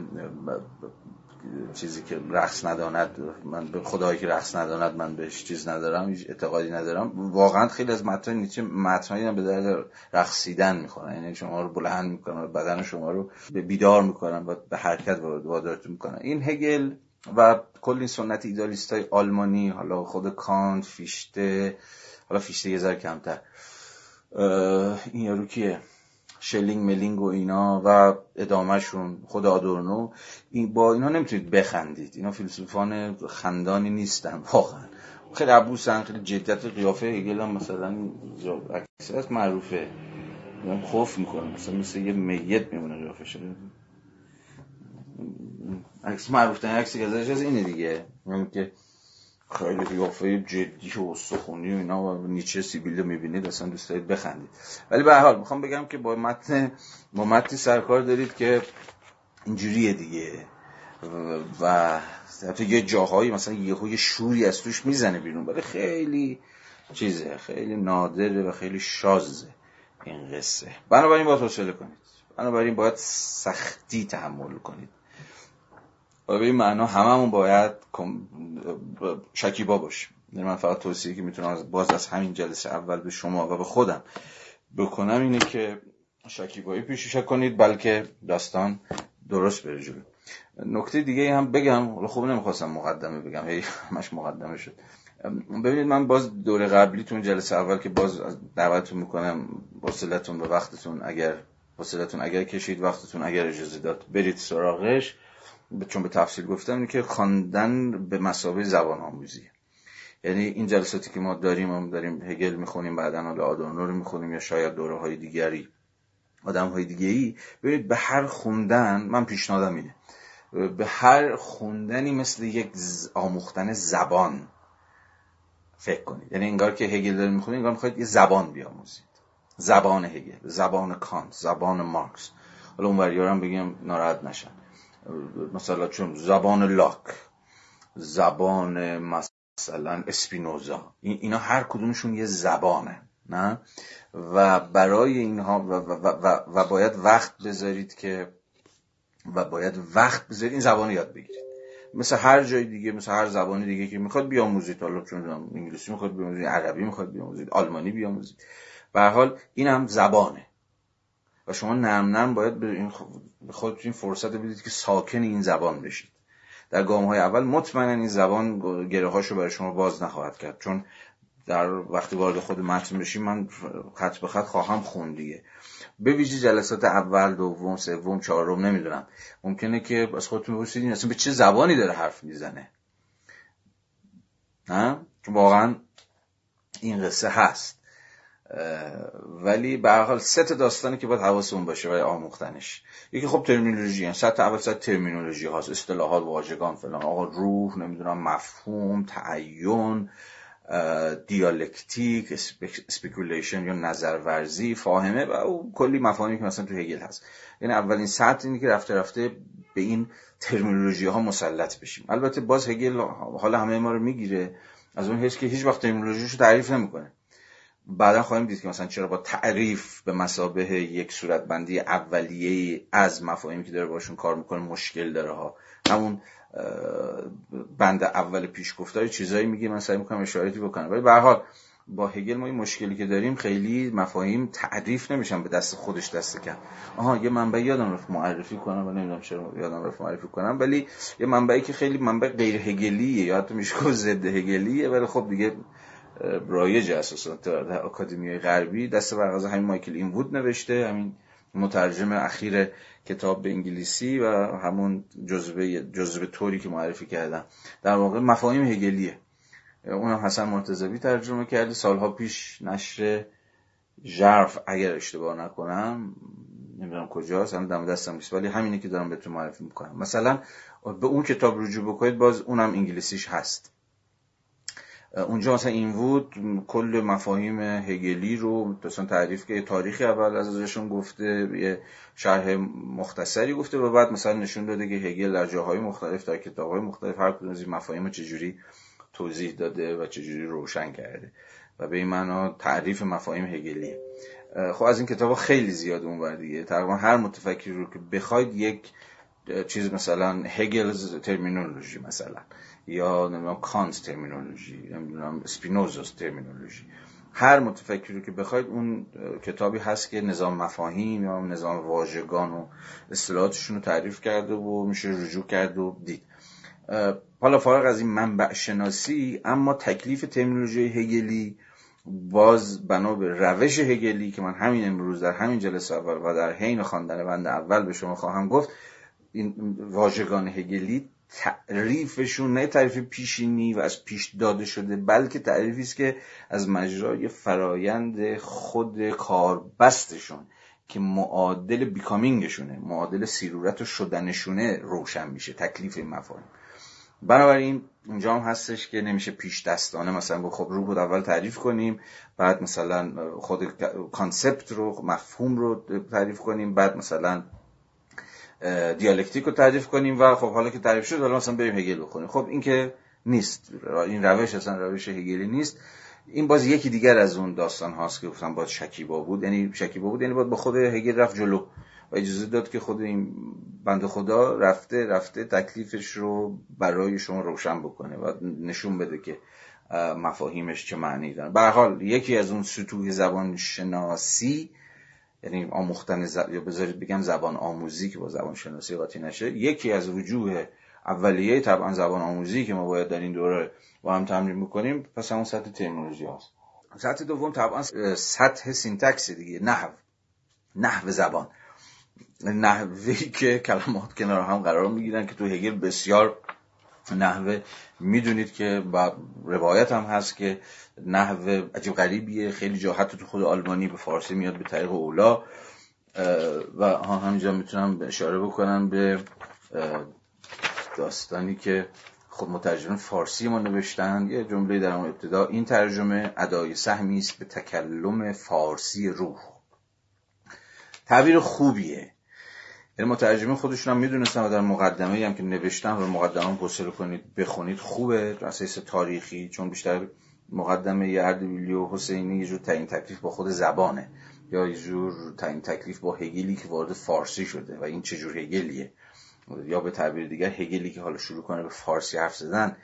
Speaker 1: چیزی که رقص نداند من به خدایی که رقص نداند من بهش چیز ندارم اعتقادی ندارم. واقعا خیلی از متن نیچه متنایی به درد رقصیدن می‌خورن. یعنی شما رو بلند می‌کنن و بدن شما رو به بیدار می‌کنن و به حرکت وادارتون می‌کنن. این هگل و کل این سنت ایدالیست های آلمانی حالا خود کانت فیشته حالا فیشته یه ذره کمتر این یارو کیه؟ شلینگ ملینگ و اینا و ادامهشون خود آدورنو این با اینا نمی‌تونید بخندید. اینا فیلسوفان خندانی نیستن واقعا. خیلی عبوسن خیلی جدیت قیافه هگل هم مثلا اکثرت معروفه. خوف می‌کنه مثلا مثل یه میت میمونه قیافه شده. عکس معروف ترین عکسی که ازش از اینه دیگه. که خیلی قیافه جدی و سخونی و اینا و نیچه سیبیل رو می‌بینید اصلا دوست دارید بخندید. ولی به حال می‌خوام بگم که با متن با متنی سرکار دارید که اینجوریه دیگه. و حتی یه جاهایی مثلا یه شوری از توش می‌زنه بیرون ولی خیلی چیزه خیلی نادره و خیلی شازه این قصه. بنابراین باید حوصله کنید. بنابراین باید سختی تحمل کنید. و به این معنا هممون باید شکیبا باشیم. یعنی من فقط توصیه که می‌تونم باز از همین جلسه اول به شما و به خودم بکنم اینه که شکیبایی پیشش کنید بلکه داستان درست بره جلو. نکته دیگه هم بگم خوب نمی‌خواستم مقدمه بگم هی همش مقدمه شد. ببینید من باز دور قبلیتون جلسه اول که باز دعوتتون می‌کنم وصلتون به وقتتون اگر وصلتون اگر کشید وقتتون اگر اجازه داد برید سراغش. چون به تفصیل گفتم اینه که خواندن به مسابقه زبان آموزی. یعنی این جلساتی که ما داریم هم داریم هگل می‌خونیم بعدا حالا آدورنو رو می‌خونیم یا شاید دوره های دیگری آدم های دیگه ای ببینید به هر خوندن من پیشنهادم اینه. به هر خوندنی مثل یک آموختن زبان فکر کنید. یعنی انگار که هگل داره می‌خونید انگار می‌خواید یه زبان بیاموزید. زبان هگل زبان کانت زبان مارکس. حالا اون هم بگیم ناراحت نشن مثلا چون زبان لاک زبان مثلا اسپینوزا اینا هر کدومشون یه زبانه نه؟ و برای اینها و, و, و, و باید وقت بذارید که و باید وقت بذارید این زبان یاد بگیرید. مثل هر جای دیگه مثل هر زبانی دیگه که می‌خواد بیاموزید. حالا چون انگلیسی می‌خواد بیاموزید عربی می‌خواد بیاموزید آلمانی بیاموزید. به حال این هم زبانه. و شما نرم نرم باید به این خودتون فرصت بدید که ساکن این زبان بشید. در گام های اول مطمئنا این زبان گره هاشو برای شما باز نخواهد کرد. چون در وقتی وارد خود متن بشیم من خط به خط خواهم خون دیگه. به ویژه جلسات اول دوم سوم چهارم نمی‌دونم. ممکنه که از خودتون بپرسید این اصلا به چه زبانی داره حرف می‌زنه. نه؟ واقعا این قصه هست. ولی به هر حال سه تا داستانی که باید حواسمون باشه برای آموختنش. یکی خب ترمینولوژی هم سطح اول سطح ترمینولوژی هاست اصطلاحات واژگان فلان. آقا روح نمی‌دونم مفهوم تعین دیالکتیک speculation یا نظرورزی فاهمه و و کلی مفاهیمی که مثلا تو هگل هست. یعنی اولین سطح اینه که رفته رفته به این terminology ها مسلط بشیم. البته باز هگل حالا همه ما رو می‌گیره. از اون حیث که هیچ وقت terminology ش رو تعریف نمی‌کنه. بعدا خواهیم دید که مثلا چرا با تعریف به مثابه یک صورتبندی اولیه از مفاهیمی که داره باشون کار می‌کنه مشکل داره ها. همون بند اول پیش گفتاری چیزایی میگه من سعی می‌کنم اشارتی بکنم. ولی به حال با هگل ما این مشکلی که داریم خیلی مفاهیم تعریف نمیشن به دست خودش دست کم. آها یه منبع یادم رفت معرفی کنم و نمی‌دونم چرا یادم رفت معرفی کنم ولی یه منبعی که خیلی منبع غیر هگلیه یا حتی میشه ضد هگلیه ولی خب دیگه رایج اساسا در آکادمی غربی دست بر همین مایکل اینوود نوشته همین مترجم اخیر کتاب به انگلیسی و همون جزوه جزوه توری که معرفی کردم. در واقع مفاهیم هگلیه. اون هم حسن مرتضوی ترجمه کرده. سالها پیش نشر ژرف اگر اشتباه نکنم نمی‌دونم کجاست هم دم دستم نیست ولی همینه که دارم بهتون معرفی می‌کنم. مثلا به اون کتاب رجوع بکنید باز اونم انگلیسیش هست. اونجا مثلا این وود کل مفاهیم هگلی رو مثلا تعریف که تاریخی اول از ازشون گفته یه شرح مختصری گفته و بعد مثلا نشون داده که هگل در جاهای مختلف در کتابهای مختلف هر کدوم از این مفاهیم چجوری توضیح داده و چجوری روشن کرده و به این معنا تعریف مفاهیم هگلیه. خب از این کتاب خیلی زیاد اون دیگه. تقریبا هر متفکری رو که بخواید یک چیز مثلا هگلز ترمینولوژی مثلا. یا نمی‌دونم کانت ترمینولوژی نمی‌دونم اسپینوزوس ترمینولوژی. هر متفکری که بخواید اون کتابی هست که نظام مفاهیم یا نظام واژگان و اصطلاحاتشون رو تعریف کرده و میشه رجوع کرد و دید. حالا فارغ از این منبع شناسی اما تکلیف ترمینولوژی هگلی باز بنا به روش هگلی که من همین امروز در همین جلسه اول و در حین خواندن بند اول به شما خواهم گفت این واژگان هگلی تعریفشون نه تعریف پیشینی و از پیش داده شده بلکه تعریفی است که از مجرای فرایند خود کاربستشون که معادل becoming شونه معادل صیرورت و شدنشونه روشن میشه تکلیف این مفاهیم. بنابراین اونجا هم هستش که نمیشه پیش دستانه مثلا خب رو بود اول تعریف کنیم بعد مثلا خود concept رو مفهوم رو تعریف کنیم بعد مثلا دیالکتیک رو تعریف کنیم و خب حالا که تعریف شد حالا مثلا بریم هگل بخونیم. خب این که نیست. این روش اصلا روش هگلی نیست. این باز یکی دیگر از اون داستان هاست که گفتم باید شکیبا بود. یعنی شکیبا بود یعنی باید با خود هگل رفت جلو و اجازه داد که خود این بند خدا رفته رفته تکلیفش رو برای شما روشن بکنه و نشون بده که مفاهیمش چه معنی دارن به حال یکی از اون سطوح زبان شناسی یعنی آموختن یا بذارید بگم زبان آموزی که با زبان شناسی قاطی نشه یکی از وجوه اولیه طبعا زبان آموزی که ما باید در این دوره با هم تمرین می‌کنیم پس همون سطح terminology هست سطح دوم طبعا سطح syntax دیگه نحو نحو زبان. نحوی که کلمات کنار هم قرار می‌گیرن که تو هگل بسیار نحوه. می‌دونید که با روایت هم هست که نحوه عجیب غریبیه. خیلی جا حتی تو خود آلمانی به فارسی میاد به طریق اولی. و همینجا می‌تونم اشاره بکنم به داستانی که خود مترجم فارسی ما نوشتن. یه جمله در اون ابتدا. این ترجمه ادای سهمی است به تکلم فارسی روح. تعبیر خوبیه. یعنی مترجمین خودشون هم می‌دونستن و در مقدمه هم که نوشتن و مقدمه گسل کنید بخونید خوبه. اساس تاریخی چون بیشتر مقدمه یه اردبیلی و حسینی یه جور تعیین تکلیف با خود زبانه یا یه جور تعیین تکلیف با هگلی که وارد فارسی شده و این چه جور هگلیه. یا به تعبیر دیگر هگلی که حالا شروع کنه به فارسی حرف زدن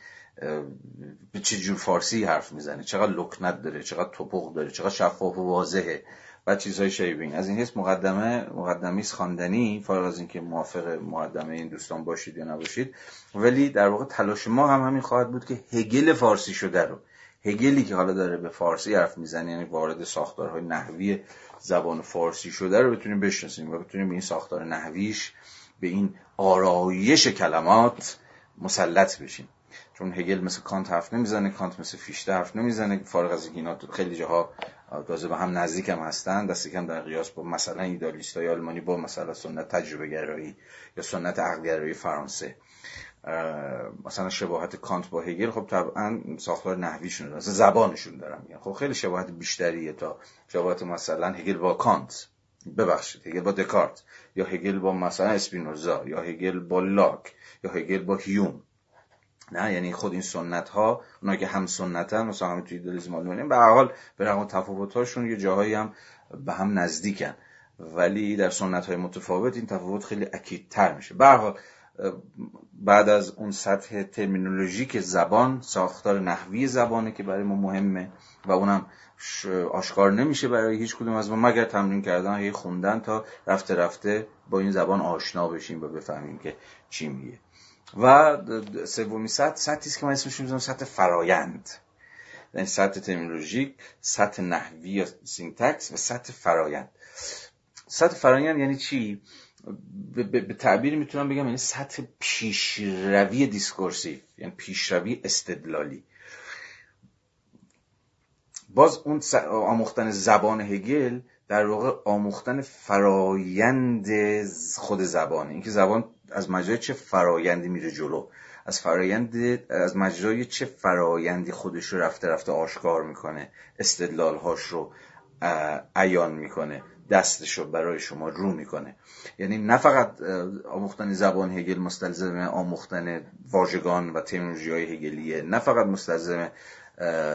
Speaker 1: به چه جور فارسی حرف می‌زنه؟ چقدر لکنت داره؟ چقدر توپق داره؟ چقدر شفاف و واضحه؟ و چیزهای شیبین از این حس مقدمه مقدمی خواندنی فارغ از اینکه موافق مقدمه این دوستان باشید یا نباشید ولی در واقع تلاش ما هم همین خواهد بود که هگل فارسی شده رو هگلی که حالا داره به فارسی حرف می‌زنه یعنی وارد ساختارهای نحوی زبان فارسی شده رو بتونیم بشناسیم و بتونیم این ساختار نحویش به این آرایش کلمات مسلط بشیم. چون هگل مثل کانت حرف نمی‌زنه کانت مثل فیشته حرف نمی‌زنه فارغ از اینا خیلی جاها تازه به هم نزدیک هم هستن دستی کم در قیاس با مثلا ایدالیست های آلمانی با مثلا سنت تجربه گرایی یا سنت عقل گرایی فرانسه مثلا شباهت کانت با هگل خب طبعا ساختار نحویشون دارن زبانشون دارن میگن خب خیلی شباهت بیشتریه تا شباهت مثلا هگل با کانت. ببخشید هگل با دکارت یا هگل با مثلا اسپینوزا یا هگل با لاک یا هگل با هیوم. نه یعنی خود این سنت ها اونا که هم سنتن مثلا همین توی ایدالیسم آلمانی به هر حال به رغم تفاوت هاشون یه جاهایی هم به هم نزدیکن. ولی در سنت های متفاوت این تفاوت خیلی اکیدتر میشه. به حال بعد از اون سطح terminologic زبان ساختار نحوی زبانه که برای ما مهمه و اونم آشکار نمیشه برای هیچ کدوم از ما مگر تمرین کردن هی خوندن تا رفته رفته با این زبان آشنا بشیم و بفهمیم که چی میگه. و سومین سطح سطحی است که من اسمش می‌ذارم سطح فرایند. یعنی سطح terminologic سطح نحوی یا syntax و سطح فرایند. سطح فرایند یعنی چی؟ به تعبیر می‌تونم بگم یعنی سطح پیشروی discursive یعنی پیشروی استدلالی. باز اون آموختن زبان هگل در واقع آموختن فرایند خود زبانه اینکه زبان از مجرای چه فرایندی میره جلو؟ از فرایند از مجرای چه فرایندی خودش رو رفته رفته آشکار می‌کنه استدلالهاش رو عیان می‌کنه دستش رو برای شما رو می‌کنه. یعنی نه فقط آموختن زبان هگل مستلزم آموختن واژگان و terminology های هگلیه نه فقط مستلزم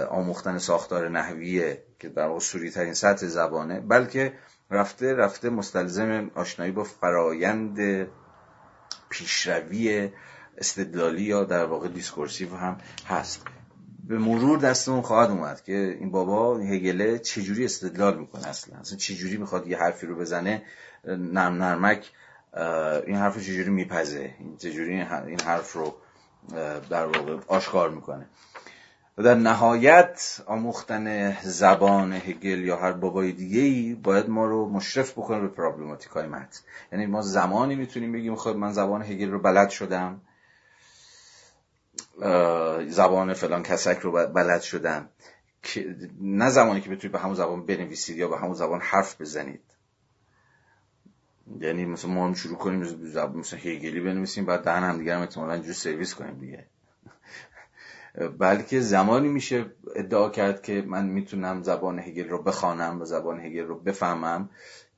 Speaker 1: آموختن ساختار نحویه که در سوری ترین سطح زبانه بلکه رفته رفته مستلزم آشنایی با فرایند پیشروی استدلالی یا در واقع discursive هم هست. به مرور دستمون خواهد اومد که این بابا هگله چجوری استدلال می‌کنه اصلا؟ اصلا چجوری می‌خواد یه حرفی رو بزنه؟ نرم نرمک این حرف رو چجوری میپزه؟ چجوری این حرف رو در واقع آشکار می‌کنه؟ و در نهایت آموختن زبان هگل یا هر بابای دیگه ای باید ما رو مشرف بکنه به پرابلماتیک های متن. یعنی ما زمانی می‌تونیم بگیم خب من زبان هگل رو بلد شدم زبان فلان کسک رو بلد شدم نه زمانی که بتونید به همون زبان بنویسید یا به همون زبان حرف بزنید. یعنی مثلا ما هم شروع کنیم مثلا هگلی بنویسیم بعد دهن هم دیگه هم احتمالاً سرویس کنیم دیگه. بلکه زمانی میشه ادعا کرد که من می‌تونم زبان هگل رو بخوانم و زبان هگل رو بفهمم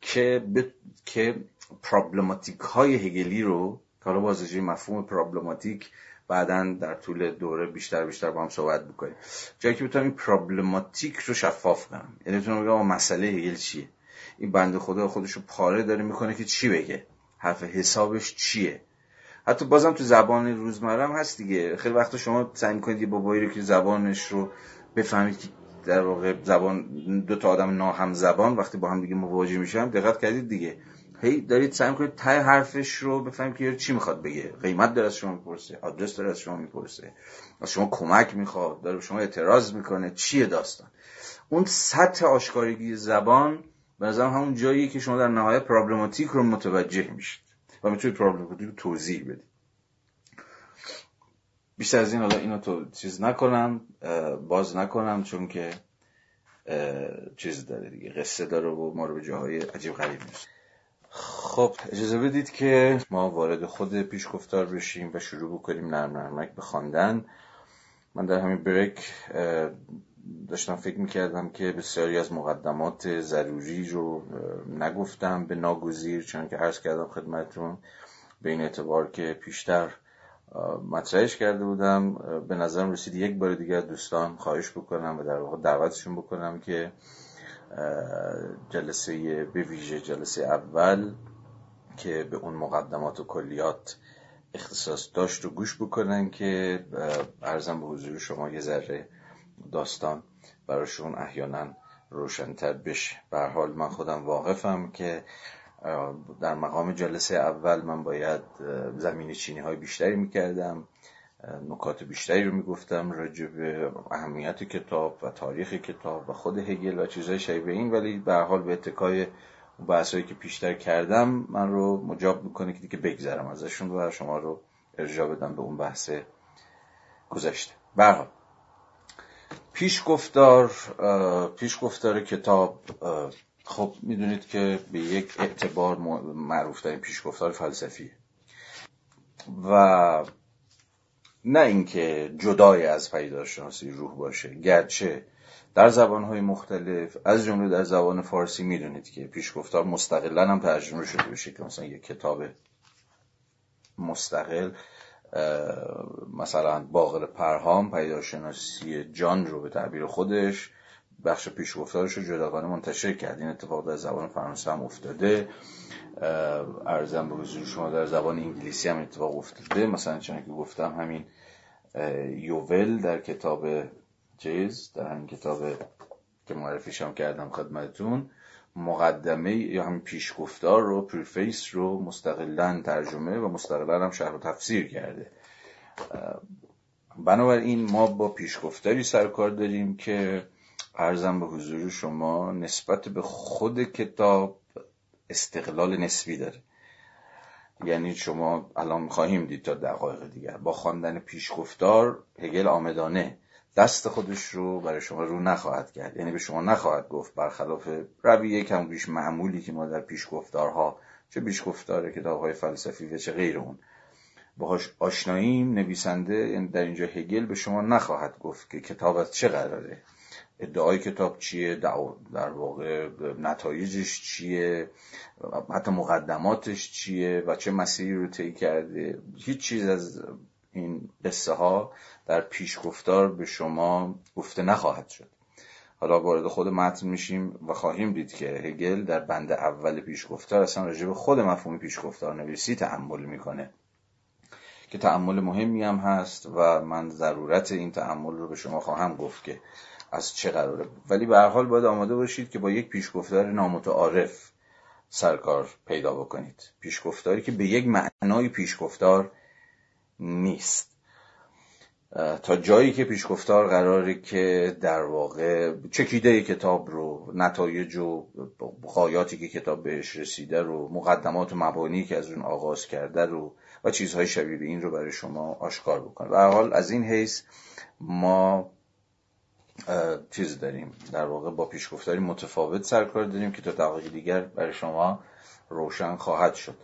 Speaker 1: که ب... که پرابلماتیک های هگلی رو حالا بازجوی مفهوم پرابلماتیک بعدا در طول دوره بیشتر بیشتر با هم صحبت بکنیم جایی که بتونم این پرابلماتیک رو شفاف کنم. یعنی بتونم بگم مسئله هگل چیه؟ این بنده خدا خودش رو پاره داره می‌کنه که چی بگه؟ حرف حسابش چیه؟ حتی بازم تو زبان روزمره هم هست دیگه. خیلی وقتا شما سعی می‌کنید یه بابایی رو که زبانش رو بفهمید که در واقع زبان دو تا آدم ناهم زبان وقتی با هم دیگه مواجه میشن دقت کردید دیگه. هی دارید سعی می‌کنید تای حرفش رو بفهمید که چی می‌خواد بگه. قیمت داره از شما می‌پرسه آدرس داره از شما می‌پرسه از شما کمک می‌خواد داره شما اعتراض می‌کنه. چیه داستان؟ اون سطح آشکارگی زبان به نظرم همون جاییه که شما در نهایت پرابلماتیک رو متوجه میشید. و می‌تونید پرابلماتیک رو توضیح بدید بیشتر از این حالا اینو تو چیز نکنم باز نکنم چون که چیز داره دیگه قصه داره و ما رو به جاهای عجیب غریب میشه خب اجازه بدید که ما وارد خود پیشگفتار بشیم و شروع بکنیم نرم نرمک به خواندن. من در همین بریک داشتم فکر می‌کردم که بسیاری از مقدمات ضروری رو نگفتم به ناگزیر چون که عرض کردم خدمتتون به این اعتبار که پیشتر مطرحش کرده بودم. به نظرم رسید یک بار دیگر دوستان خواهش بکنم و در واقع دعوتشون بکنم که جلسه به ویژه جلسه اول که به اون مقدمات و کلیات اختصاص داشت و گوش بکنن که ارزم به حضور شما یه ذره داستان براشون احیانا روشنتر بشه. به حال من خودم واقفم که در مقام جلسه اول من باید زمین چینی های بیشتری می‌کردم. نکات بیشتری رو می‌گفتم راجع به اهمیت کتاب و تاریخ کتاب و خود هگل و چیزهای شبیه این. ولی به حال به اتکای بحثایی که پیشتر کردم من رو مجاب می‌کنه که دیگه بگذرم ازشون و شما رو ارجاع بدم به اون بحث گذشته. برحال پیش گفتار پیش گفتار کتاب خب می‌دونید که به یک اعتبار معروف ترین پیش گفتار فلسفیه. و نه اینکه جدای از پیداشناسی روح باشه گرچه در زبانهای مختلف از جمله در زبان فارسی می‌دونید که پیشگفتار مستقلا هم ترجمه شده بشه که مثلا یک کتاب مستقل مثلا باقر پرهام پیداشناسی جان رو به تعبیر خودش بخش پیشگفتارش رو جداگانه منتشر کرد. این اتفاق در زبان فرانسه هم افتاده. ارزم به حضور شما در زبان انگلیسی هم اتفاق افتاده. مثلا چون که گفتم همین یوول در کتاب چیز در همین کتاب که معرفیش هم کردم خدمتتون. مقدمه یا همین پیشگفتار رو پریفیس رو مستقلا ترجمه و مستقلا هم شرح و تفسیر کرده. بنابراین ما با پیشگفتاری سرکار داریم که ارزم به حضور شما نسبت به خود کتاب استقلال نسبی داره. یعنی شما الان خواهیم دید تا دقایق دیگر. با خواندن پیشگفتار هگل آمدانه دست خودش رو برای شما رو نخواهد کرد. یعنی به شما نخواهد گفت برخلاف رویه کم بیش معمولی که ما در پیشگفتارها چه پیشگفتار کتاب های فلسفی و چه غیر اون باهاش آشناییم نویسنده یعنی در اینجا هگل به شما نخواهد گفت که کتاب از چه قراره. ادعای کتاب چیه؟ در واقع نتایجش چیه؟ حتی مقدماتش چیه؟ و چه مسیری رو طی کرده؟ هیچ چیز از این قصه ها در پیشگفتار به شما گفته نخواهد شد. حالا وارد خود متن میشیم و خواهیم دید که هگل در بند اول پیشگفتار اصلا راجع به خود مفهوم پیشگفتار نویسی تعمل می‌کنه. که تعمل مهمی هم هست و من ضرورت این تعمل رو به شما خواهم گفت که از چه قراره. ولی به هر حال باید آماده باشید که با یک پیشگفتار نامتعارف سرکار پیدا بکنید. پیشگفتاری که به یک معنای پیشگفتار نیست. تا جایی که پیشگفتار قراره که در واقع چکیده کتاب رو نتایج و غایاتی که کتاب بهش رسیده رو مقدمات و مبانی که از اون آغاز کرده رو و چیزهای شبیه به این رو برای شما آشکار بکنه. و حال از این حیث ما چیز داریم. در واقع با پیشگفتاری متفاوت سرکار داریم که تا دقایق دیگر برای شما روشن خواهد شد.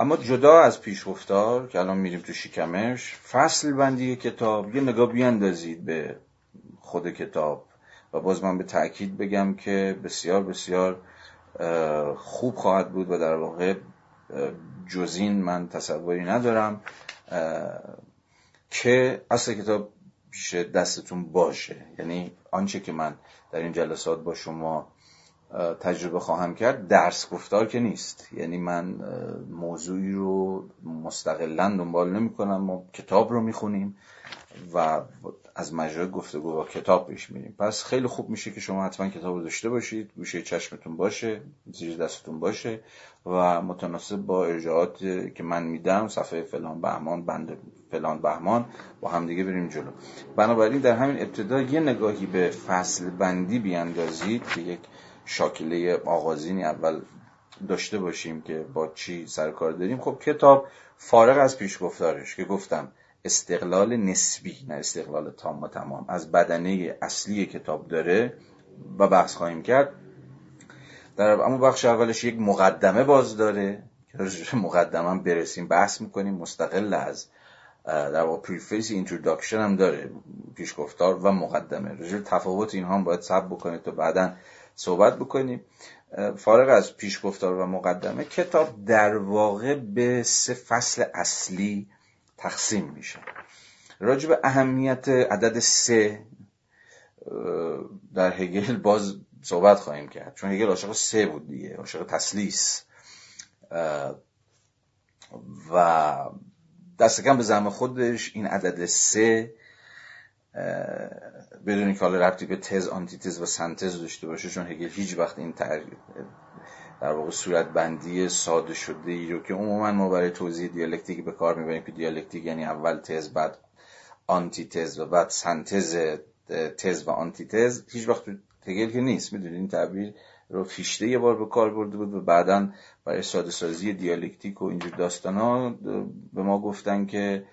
Speaker 1: اما جدا از پیشگفتار که الان میریم تو شکمش فصل بندی کتاب یه نگاه بیاندازید به خود کتاب و باز من به تاکید بگم که بسیار بسیار خوب خواهد بود و در واقع جزین من تصوری ندارم که اصل کتاب پیش دستتون باشه. یعنی آنچه که من در این جلسات با شما تجربه خواهم کرد درس گفتار که نیست. یعنی من موضوعی رو مستقلا دنبال نمی کنم. ما کتاب رو می‌خونیم و از مجرای گفتگو با کتاب پیش میریم. پس خیلی خوب میشه که شما حتما کتاب رو داشته باشید. گوشه چشمتون باشه زیر دستتون باشه و متناسب با ارجاعات که من میدم صفحه فلان بهمان بند فلان بهمان با همدیگه بریم جلو. بنابراین در همین ابتدا یه نگاهی به فصل بندی بیاندازید که یک شاکله آغازینی اول داشته باشیم که با چی سر کار داریم. خب کتاب فارغ از پیشگفتارش که گفتم استقلال نسبی نه استقلال تام و تمام. از بدنه اصلی کتاب داره و بحث خواهیم کرد. در اما بخش اولش یک مقدمه باز داره که مقدمه رو برسیم بحث می‌کنیم. مستقل از در واقع preface introduction هم داره پیشگفتار و مقدمه. راجع به تفاوت اینها هم باید صبر بکنید تا بعدا صحبت بکنیم. فارغ از پیشگفتار و مقدمه کتاب در واقع به سه فصل اصلی تقسیم میشه. راجع به اهمیت عدد سه در هگل باز صحبت خواهیم کرد. چون هگل عاشق سه بود دیگه عاشق تسلیس. و دست کم به زم خودش این عدد سه بدون که حالا ربطی به تز آنتیتز و سنتز داشته باشه چون هگل هیچ وقت این در واقع صورت بندی ساده شده ای رو که عموما ما برای توضیح دیالکتیک به کار می‌بریم که دیالکتیک یعنی اول تز بعد آنتیتز و بعد سنتز تز و آنتیتز. هیچ وقت هگل که نیست می‌دونید؟ این تعبیر رو فیشته یه بار به کار برده بود و بعدا برای ساده سازی دیالکتیک و اینجور داستان ها به ما گفتن که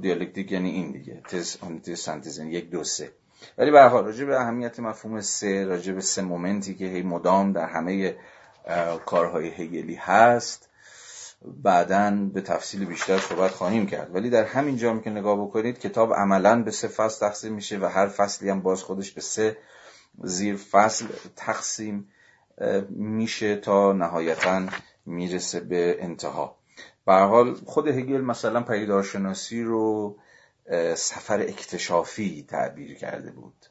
Speaker 1: دیالکتیک یعنی این دیگه تز آنتیتز سنتز یعنی یک دو سه. ولی به هر حال راجع به اهمیت مفهوم سه راجع به سه moment ی که هی مدام در همه کارهای هگلی هست بعدا به تفصیل بیشتر صحبت خواهیم کرد. ولی در همین جا که نگاه بکنید کتاب عملا به سه فصل تقسیم میشه و هر فصلی هم باز خودش به سه زیر فصل تقسیم میشه تا نهایتا می‌رسه به انتها. به حال خود هگل مثلا پیدارشناسی رو سفر اکتشافی تعبیر کرده بود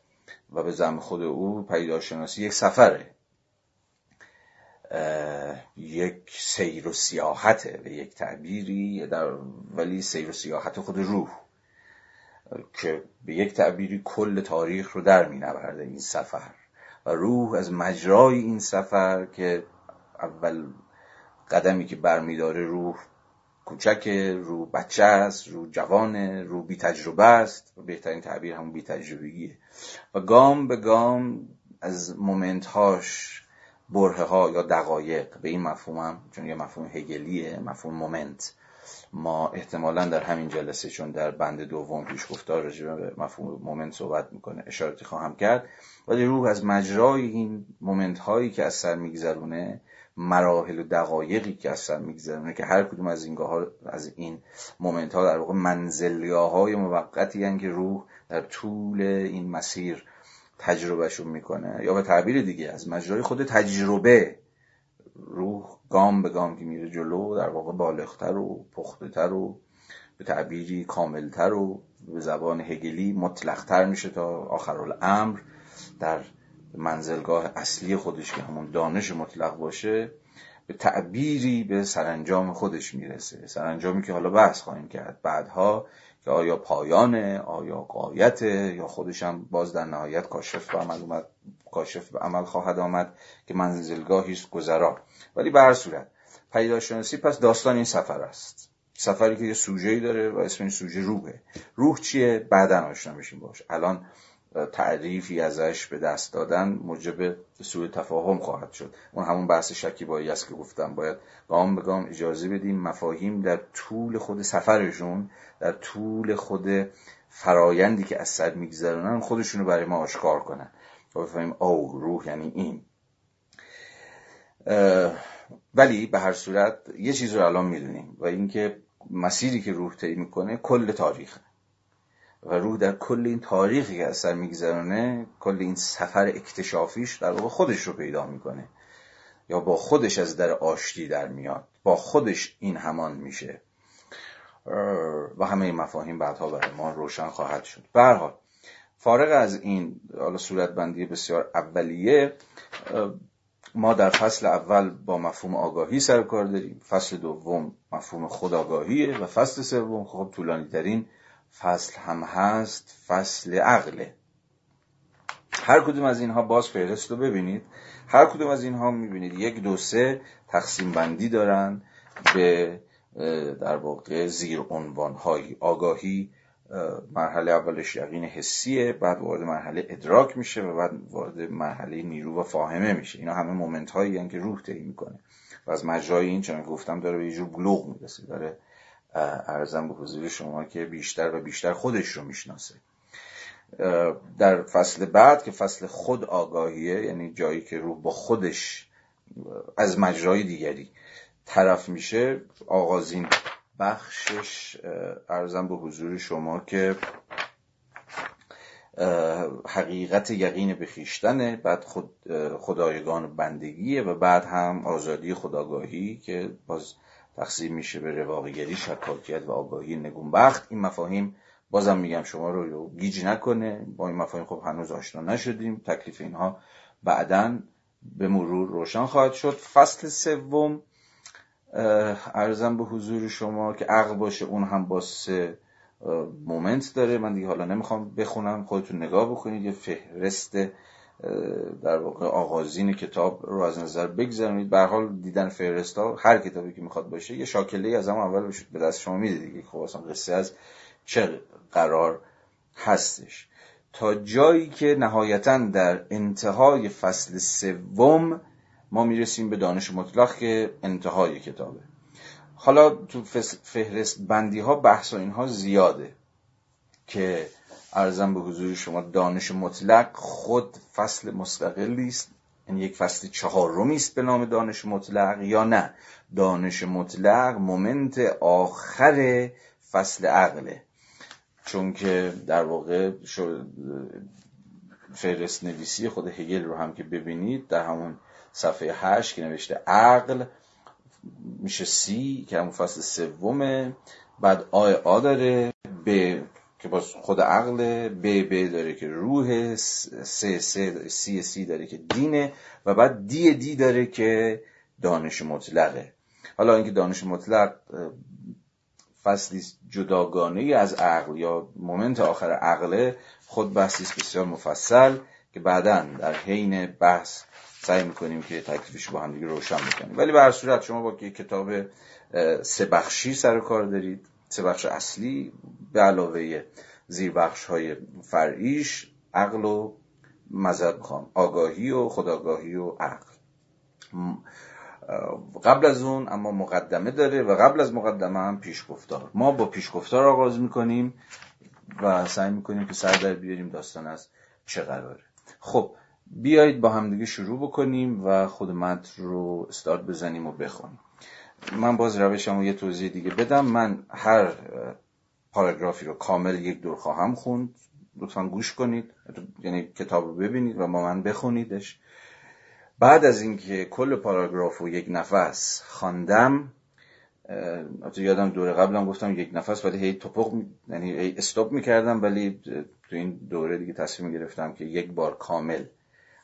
Speaker 1: و به زم خود او پیدارشناسی یک سفره. یک سیر و سیاحته به یک تعبیری در ولی سیر و سیاحت خود روح که به یک تعبیری کل تاریخ رو در می نورده این سفر. و روح از مجرای این سفر که اول قدمی که برمیداره روح کوچک رو بچه است رو جوان رو بی تجربه است. و بهترین تعبیر همون بی تجربگیه. و گام به گام از moment هاش برهه ها یا دقایق به این مفهوم هم چون یه مفهوم هگلیه مفهوم moment ما احتمالا در همین جلسه چون در بند دوم پیش گفتار راجع مفهوم moment صحبت می‌کنه اشارتی خواهم کرد. ولی روح از مجرای این moment هایی که از سر میگذرونه مراحل و دقایقی که سر میگذرونه که هر کدوم از این از این moment ها در واقع منزلگاه های موقتی که روح در طول این مسیر تجربهشون می‌کنه. یا به تعبیر دیگه از مجرای خود تجربه روح گام به گام که میره جلو در واقع بالغتر و پختهتر و به تعبیری کاملتر و به زبان هگلی مطلقتر میشه تا آخر الامر در منزلگاه اصلی خودش که همون دانش مطلق باشه به تعبیری به سرانجام خودش می‌رسه. سرانجامی که حالا بحث خواهیم کرد. بعدها که آیا پایانه آیا قایته یا خودش هم باز در نهایت کاشف به عمل اومد کاشف به عمل خواهد آمد که منزلگاهی است گذرا. ولی به هر صورت پیداشناسی پس داستان این سفر است. سفری که یه سوژه‌ای داره و اسم این سوژه روحه. روح چیه؟ بعدا آشنا بشیم باش الان تعریفی ازش به دست دادن موجب سوء تفاهم خواهد شد. اون همون بحث شکیبایی است که گفتم. باید گام به گام اجازه بدیم مفاهیم در طول خود سفرشون در طول خود فرایندی که از سر میگذرونن خودشون رو برای ما آشکار کنن. و بفهمیم او روح یعنی این. ولی به هر صورت یه چیز رو الان می‌دونیم و اینکه مسیری که روح طی می‌کنه کل تاریخه. و روح در کل این تاریخی که از سر میگذرانه کل این سفر اکتشافیش در واقع خودش رو پیدا می‌کنه. یا با خودش از در آشتی در میاد. با خودش این همان میشه. و همه این مفاهیم بعدها برای ما روشن خواهد شد. برحال فارغ از این حالا صورت بندی بسیار اولیه ما در فصل اول با مفهوم آگاهی سر کار داریم. فصل دوم مفهوم خودآگاهیه و فصل سوم خب طولانی ترین فصل هم هست فصل عقله. هر کدوم از اینها باز فهرست رو ببینید. هر کدوم از اینها می‌بینید. یک دو سه تقسیم بندی دارن به در واقع زیر عنوان های آگاهی مرحله اولش یقین حسیه بعد وارد مرحله ادراک میشه و بعد وارد مرحله نیرو و فاهمه میشه. اینا همه مومنت هایی که روح طی می‌کنه. و از مجرای این چون گفتم داره به یه جور بلوغ می‌رسه. داره ارزم به حضور شما که بیشتر و بیشتر خودش رو می‌شناسه. در فصل بعد که فصل خود آگاهیه یعنی جایی که روح با خودش از مجرای دیگری طرف میشه آغازین بخشش ارزم به حضور شما که حقیقت یقین به خیشتنه بعد خود خدایگان بندگیه و بعد هم آزادی خداگاهی که باز تقسیم میشه به رواقیگری شکاکیت و آگاهی نگونبخت. این مفاهیم بازم میگم شما رو گیج نکنه. با این مفاهیم خب هنوز آشنا نشدیم. تکلیف اینها بعدا به مرور روشن خواهد شد. فصل سوم ارزم به حضور شما که عقل باشه اون هم با سه مومنت داره. من دیگه حالا نمی‌خوام بخونم. خودتون نگاه بکنید. یه فهرست در واقع آغازین کتاب رو از نظر بگذارید به حال دیدن فهرست ها هر کتابی که می‌خواد باشه یه شاکله از هم اول به دست شما میده دیگه. خب اصلا قصه از چه قرار هستش. تا جایی که نهایتا در انتهای فصل سوم ما می‌رسیم به دانش مطلق که انتهای کتابه. حالا تو فهرست بندی ها بحث و اینها زیاده که ارزم به حضور شما دانش مطلق خود فصل مستقلی است. یعنی یک فصل چهارمی است به نام دانش مطلق یا نه؟ دانش مطلق moment آخر فصل عقله. چون که در واقع فهرست نویسی خود هگل رو هم که ببینید در همون صفحه هشت که نوشته عقل میشه سی که همون فصل سومه بعد A A داره B که باز خود عقل B B داره که روح س س سی سی داره که دینه و بعد دی دی داره که دانش مطلقه. حالا اینکه دانش مطلق فصلی جداگانه از عقل یا مومنت آخر عقله خود بحثی بسیار مفصل که بعدا در حین بحث سعی می‌کنیم که تکلیفش با هم دیگه روشن بکنیم. ولی به هر صورت شما با کتاب سه بخشی سر کار دارید. سه بخش اصلی به علاوه زیر بخش های فرعیش عقل و مذهب خواهم آگاهی و خداگاهی و عقل. قبل از اون اما مقدمه داره و قبل از مقدمه هم پیشگفتار. ما با پیشگفتار آغاز می‌کنیم و سعی می‌کنیم که سر در بیاریم داستان از چه قراره. خب بیایید با همدیگه شروع بکنیم و خود متن رو استارت بزنیم و بخونیم. من باز روشم و یه توضیح دیگه بدم. من هر پاراگرافی رو کامل یک دور خواهم خوند. لطفا گوش کنید. یعنی کتاب رو ببینید و با من بخونیدش. بعد از اینکه کل پاراگراف رو یک نفس خواندم یادم دوره قبلم گفتم یک نفس ولی هی توپق یعنی هی استوب می‌کردم ولی تو این دوره دیگه تصمیم گرفتم که یک بار کامل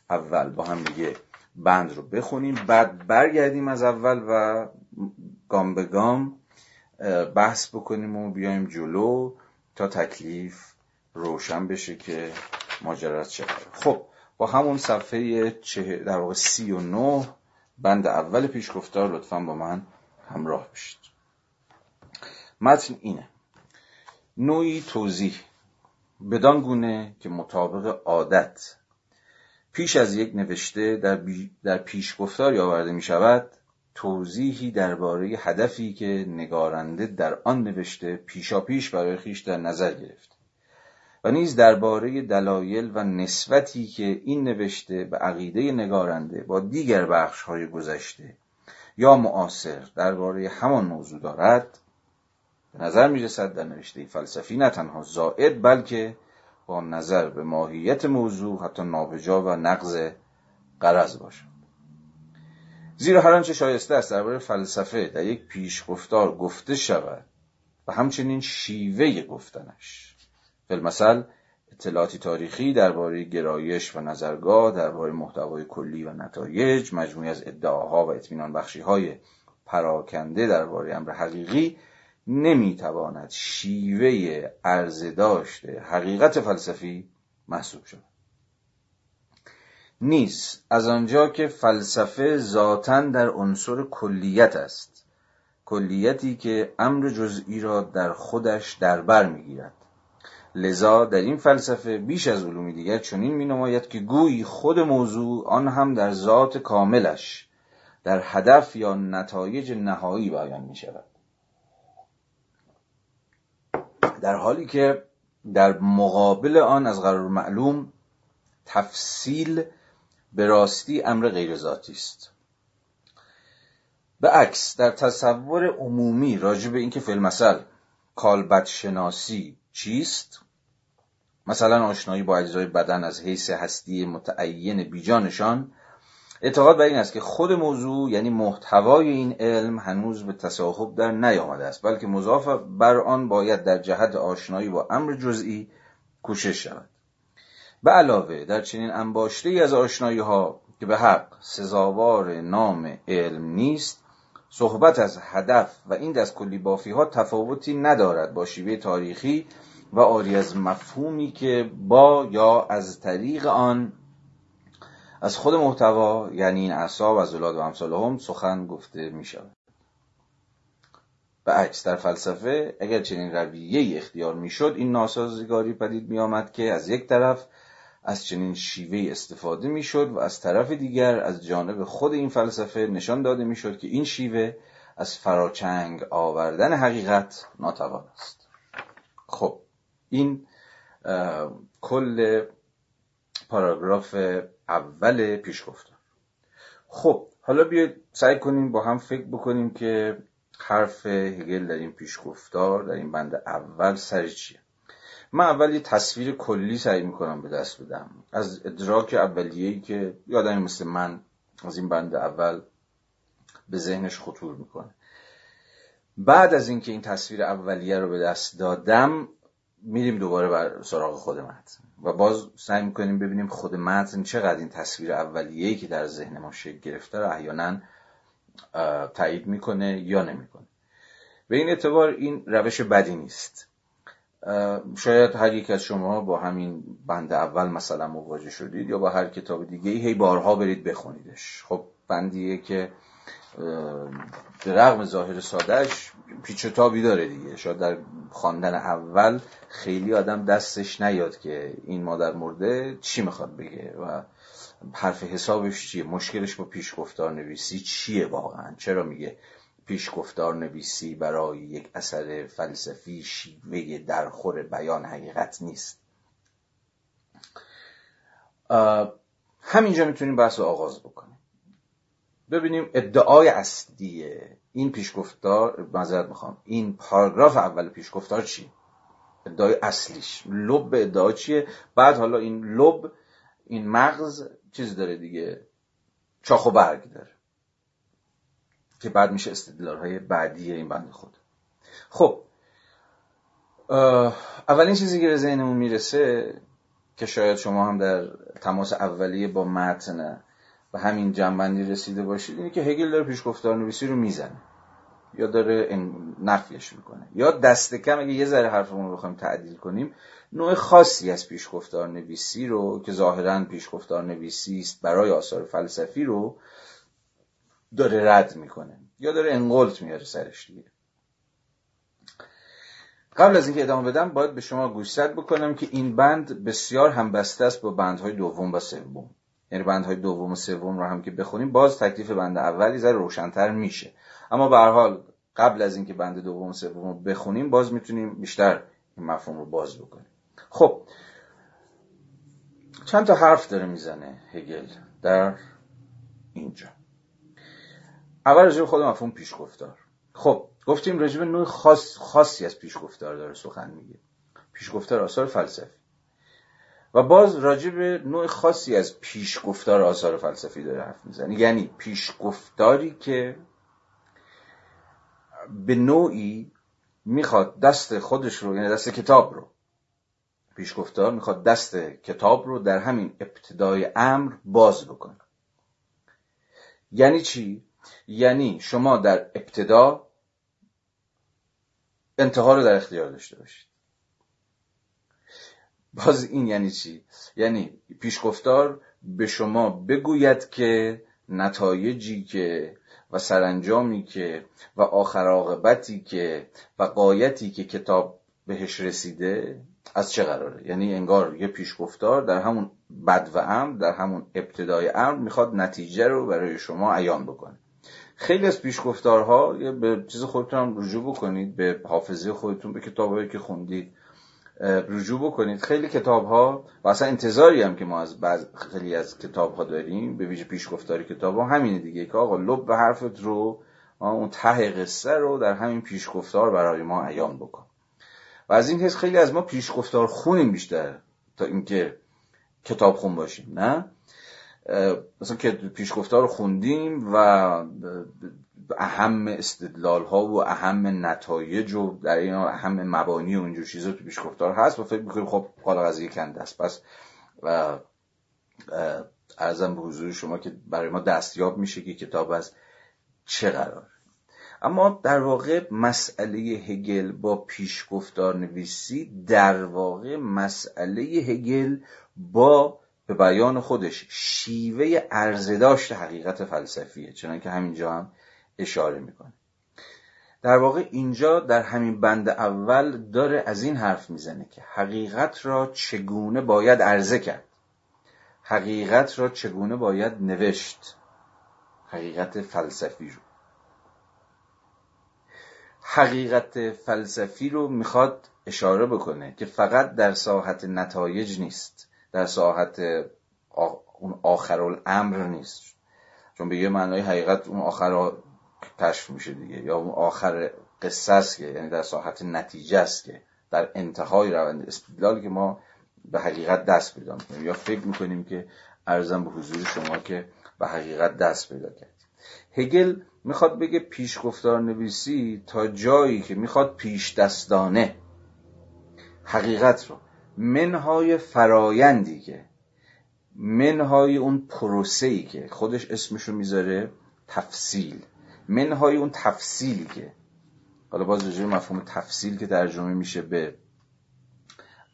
Speaker 1: اول با هم دیگه بند رو بخونیم. بعد برگردیم از اول و گام به گام بحث بکنیم و بیایم جلو تا تکلیف روشن بشه که ماجرا چه خب با همون صفحه در واقع سی و نه بند اول پیشگفتار لطفا با من همراه بشید. متن اینه. نوعی توضیح. بدان گونه که مطابق عادت. پیش از یک نوشته در, بی در پیشگفتاری آورده می شود توضیحی درباره هدفی که نگارنده در آن نوشته پیشا پیش برای خیش در نظر گرفت و نیز درباره دلایل و نسبتی که این نوشته به عقیده نگارنده با دیگر بخش های گذشته یا معاصر درباره همان موضوع دارد به نظر می رسد در نوشته فلسفی نه تنها زائد بلکه با نظر به ماهیت موضوع حتی نابجا و نقض قرض باشد. زیرا هر آنچه شایسته است درباره فلسفه در یک پیشگفتار گفته شود و همچنین شیوه گفتنش. فیلمسل اطلاعاتی تاریخی درباره گرایش و نظرگاه درباره محتوای کلی و نتایج مجموعی از ادعاها و اطمینان بخشی های پراکنده درباره امر حقیقی نمی‌تواند شیوه عرضه داشته حقیقت فلسفی محسوب شود. نیست. از آنجا که فلسفه ذاتا در عنصر کلیت است. کلیتی که امر جزئی را در خودش در بر می‌گیرد. لذا در این فلسفه بیش از علوم دیگر چنین می نماید که گویی خود موضوع آن هم در ذات کاملش در هدف یا نتایج نهایی بیان می شود در حالی که در مقابل آن از قرار معلوم تفصیل به راستی امر غیر ذاتی است. به عکس در تصور عمومی راجع به اینکه فیلم مثل کالبد شناسی چیست؟ مثلا آشنایی با اجزای بدن از حیث هستی متعین بیجانشان اعتقاد بر این است که خود موضوع یعنی محتوای این علم هنوز به تصاحب در نیامده است بلکه مضاف بر آن باید در جهت آشنایی با امر جزئی کوشش شود. به علاوه در چنین انباشته ای از آشنایی ها که به حق سزاوار نام علم نیست صحبت از هدف و این دست کلی بافی ها تفاوتی ندارد با شیوه تاریخی و آری از مفهومی که با یا از طریق آن از خود محتوا یعنی این اعصاب از اولاد و امثال هم سخن گفته می شود به عکس در فلسفه اگر چنین رویه اختیار می شد این ناسازگاری پدید می آمد که از یک طرف از چنین شیوه استفاده می شد و از طرف دیگر از جانب خود این فلسفه نشان داده می شد که این شیوه از فراچنگ آوردن حقیقت ناتوان است. خب این کل پاراگراف اول پیش گفتم خب حالا بیاید سعی کنیم با هم فکر بکنیم که حرف هگل در این پیشگفتار در این بند اول سر چیه. من اول یه تصویر کلی سعی می‌کنم به دست بدم. از ادراک اولیه‌ای که یادم مثل من از این بند اول به ذهنش خطور می‌کنه. بعد از اینکه این تصویر اولیه رو به دست دادم میریم دوباره بر سراغ خود متن. و باز سعی می‌کنیم ببینیم خود متن چقدر این تصویر اولیه‌ای که در ذهن ما شکل گرفته رو احیانا تایید می‌کنه یا نمی‌کنه. به این اعتبار این روش بدی نیست. شاید هر یک از شما با همین بند اول مثلا مواجه شدید یا با هر کتاب دیگه هی بارها برید بخونیدش. خب بندیه که به رغم ظاهر سادهش پیچ تابی داره دیگه. شاید در خواندن اول خیلی آدم دستش نیاد که این مادر مرده چی می‌خواد بگه و حرف حسابش چیه مشکلش با پیشگفتار نویسی چیه واقعا؟ چرا میگه پیشگفتار نویسی برای یک اثر فلسفی شیوه درخور بیان حقیقت نیست. همینجا می‌تونیم بحث رو آغاز بکنیم. ببینیم ادعای اصلی این پیشگفتار معذرت می‌خوام این پاراگراف اول پیشگفتار چی؟ ادعای اصلیش. لب ادعا چیه؟ بعد حالا این لب این مغز چیز داره دیگه؟ چاخ و برگ داره. که بعد میشه استدلال های بعدی این بند خود. خب اولین چیزی که به ذهنمون می‌رسه که شاید شما هم در تماس اولیه با متن به همین جنبندی رسیده باشید اینه که هگل داره پیشگفتار نویسی رو می‌زنه. یا داره نفیش می‌کنه. یا دست کم اگه یه ذره حرفمون رو بخوایم تعدیل کنیم نوع خاصی از پیشگفتار نویسی رو که ظاهرا پیشگفتار نویسی است برای آثار فلسفی رو داره رد می‌کنه یا داره انقلت میاره سرش دیگه. قبل از اینکه ادامه بدم باید به شما گوشزد بکنم که این بند بسیار همبسته است با بندهای دوم و سوم. یعنی بندهای دوم و سوم رو هم که بخونیم باز تکلیف بند اولی ذره روشنتر میشه. اما به هر حال قبل از اینکه بند دوم و سوم رو بخونیم باز می‌تونیم بیشتر این مفهوم رو باز بکنیم. خب چند تا حرف داره می‌زنه هگل در اینجا. اول راجع خود مفهوم پیشگفتار. خب گفتیم راجع نوع خاص خاصی از پیشگفتار داره سخن میگه. پیشگفتار آثار فلسفی. و باز راجع به نوع خاصی از پیشگفتار آثار فلسفی داره حرف می‌زنه. یعنی پیشگفتاری که به نوعی می‌خواد دست خودش رو یعنی دست کتاب رو پیشگفتار می‌خواد دست کتاب رو در همین ابتدای امر باز بکنه. یعنی چی؟ یعنی شما در ابتدا انتها رو در اختیار داشته باشید. باز این یعنی چی؟ یعنی پیشگفتار به شما بگوید که نتایجی که و سرانجامی که و آخر عاقبتی که و قایتی که کتاب بهش رسیده از چه قراره؟ یعنی انگار یه پیشگفتار در همون بد و امر در همون ابتدای امر می‌خواد نتیجه رو برای شما عیان بکنه. خیلی از پیشگفتارها به چیز خودتون هم رجوع بکنید به حافظه خودتون به کتابهایی که خوندید رجوع بکنید. خیلی کتاب ها و اصلا انتظاری هم که ما از بعض خیلی از کتاب ها داریم به ویژه پیشگفتاری کتاب ها همینه دیگه که آقا لب به حرفت رو اون ته قصه رو در همین پیشگفتار برای ما عیان بکن. و از این حس خیلی از ما پیشگفتار خونیم بیشتر تا اینکه کتاب خون باشیم نه؟ مثلا که پیشگفتار رو خوندیم و اهم استدلال ها و اهم نتایج و در این اهم مبانی و اینجور چیزا تو پیشگفتار هست و فکر می‌کنیم خب قال قضیه کنده است. پس و ارزم به حضور شما که برای ما دستیاب میشه که کتاب از چه قرار. اما در واقع مسئله هگل با پیشگفتار نویسی در واقع مسئله هگل با به بیان خودش شیوه ارزداشت حقیقت فلسفیه چنانکه همینجا هم اشاره می‌کنه. در واقع اینجا در همین بند اول داره از این حرف می‌زنه که حقیقت را چگونه باید عرضه کرد. حقیقت را چگونه باید نوشت. حقیقت فلسفی رو. حقیقت فلسفی رو می‌خواد اشاره بکنه که فقط در ساحت نتایج نیست. در ساحت اون آخر الامر نیست. چون به یه معنای حقیقت اون آخر کشف میشه دیگه یا اون آخر قصه است که یعنی در ساحت نتیجه است که در انتهای روند استدلالی که ما به حقیقت دست پیدا می‌کنیم. یا فکر می‌کنیم که ارزم به حضور شما که به حقیقت دست پیدا کردیم. هگل می‌خواد بگه پیشگفتار نویسی تا جایی که می‌خواد پیش دستانه حقیقت رو منهای فرایندی که منهای اون پروسه‌ای که خودش اسمشو می‌ذاره تفصیل. منهای اون تفصیلی که حالا باز رجوع مفهوم تفصیل که ترجمه میشه به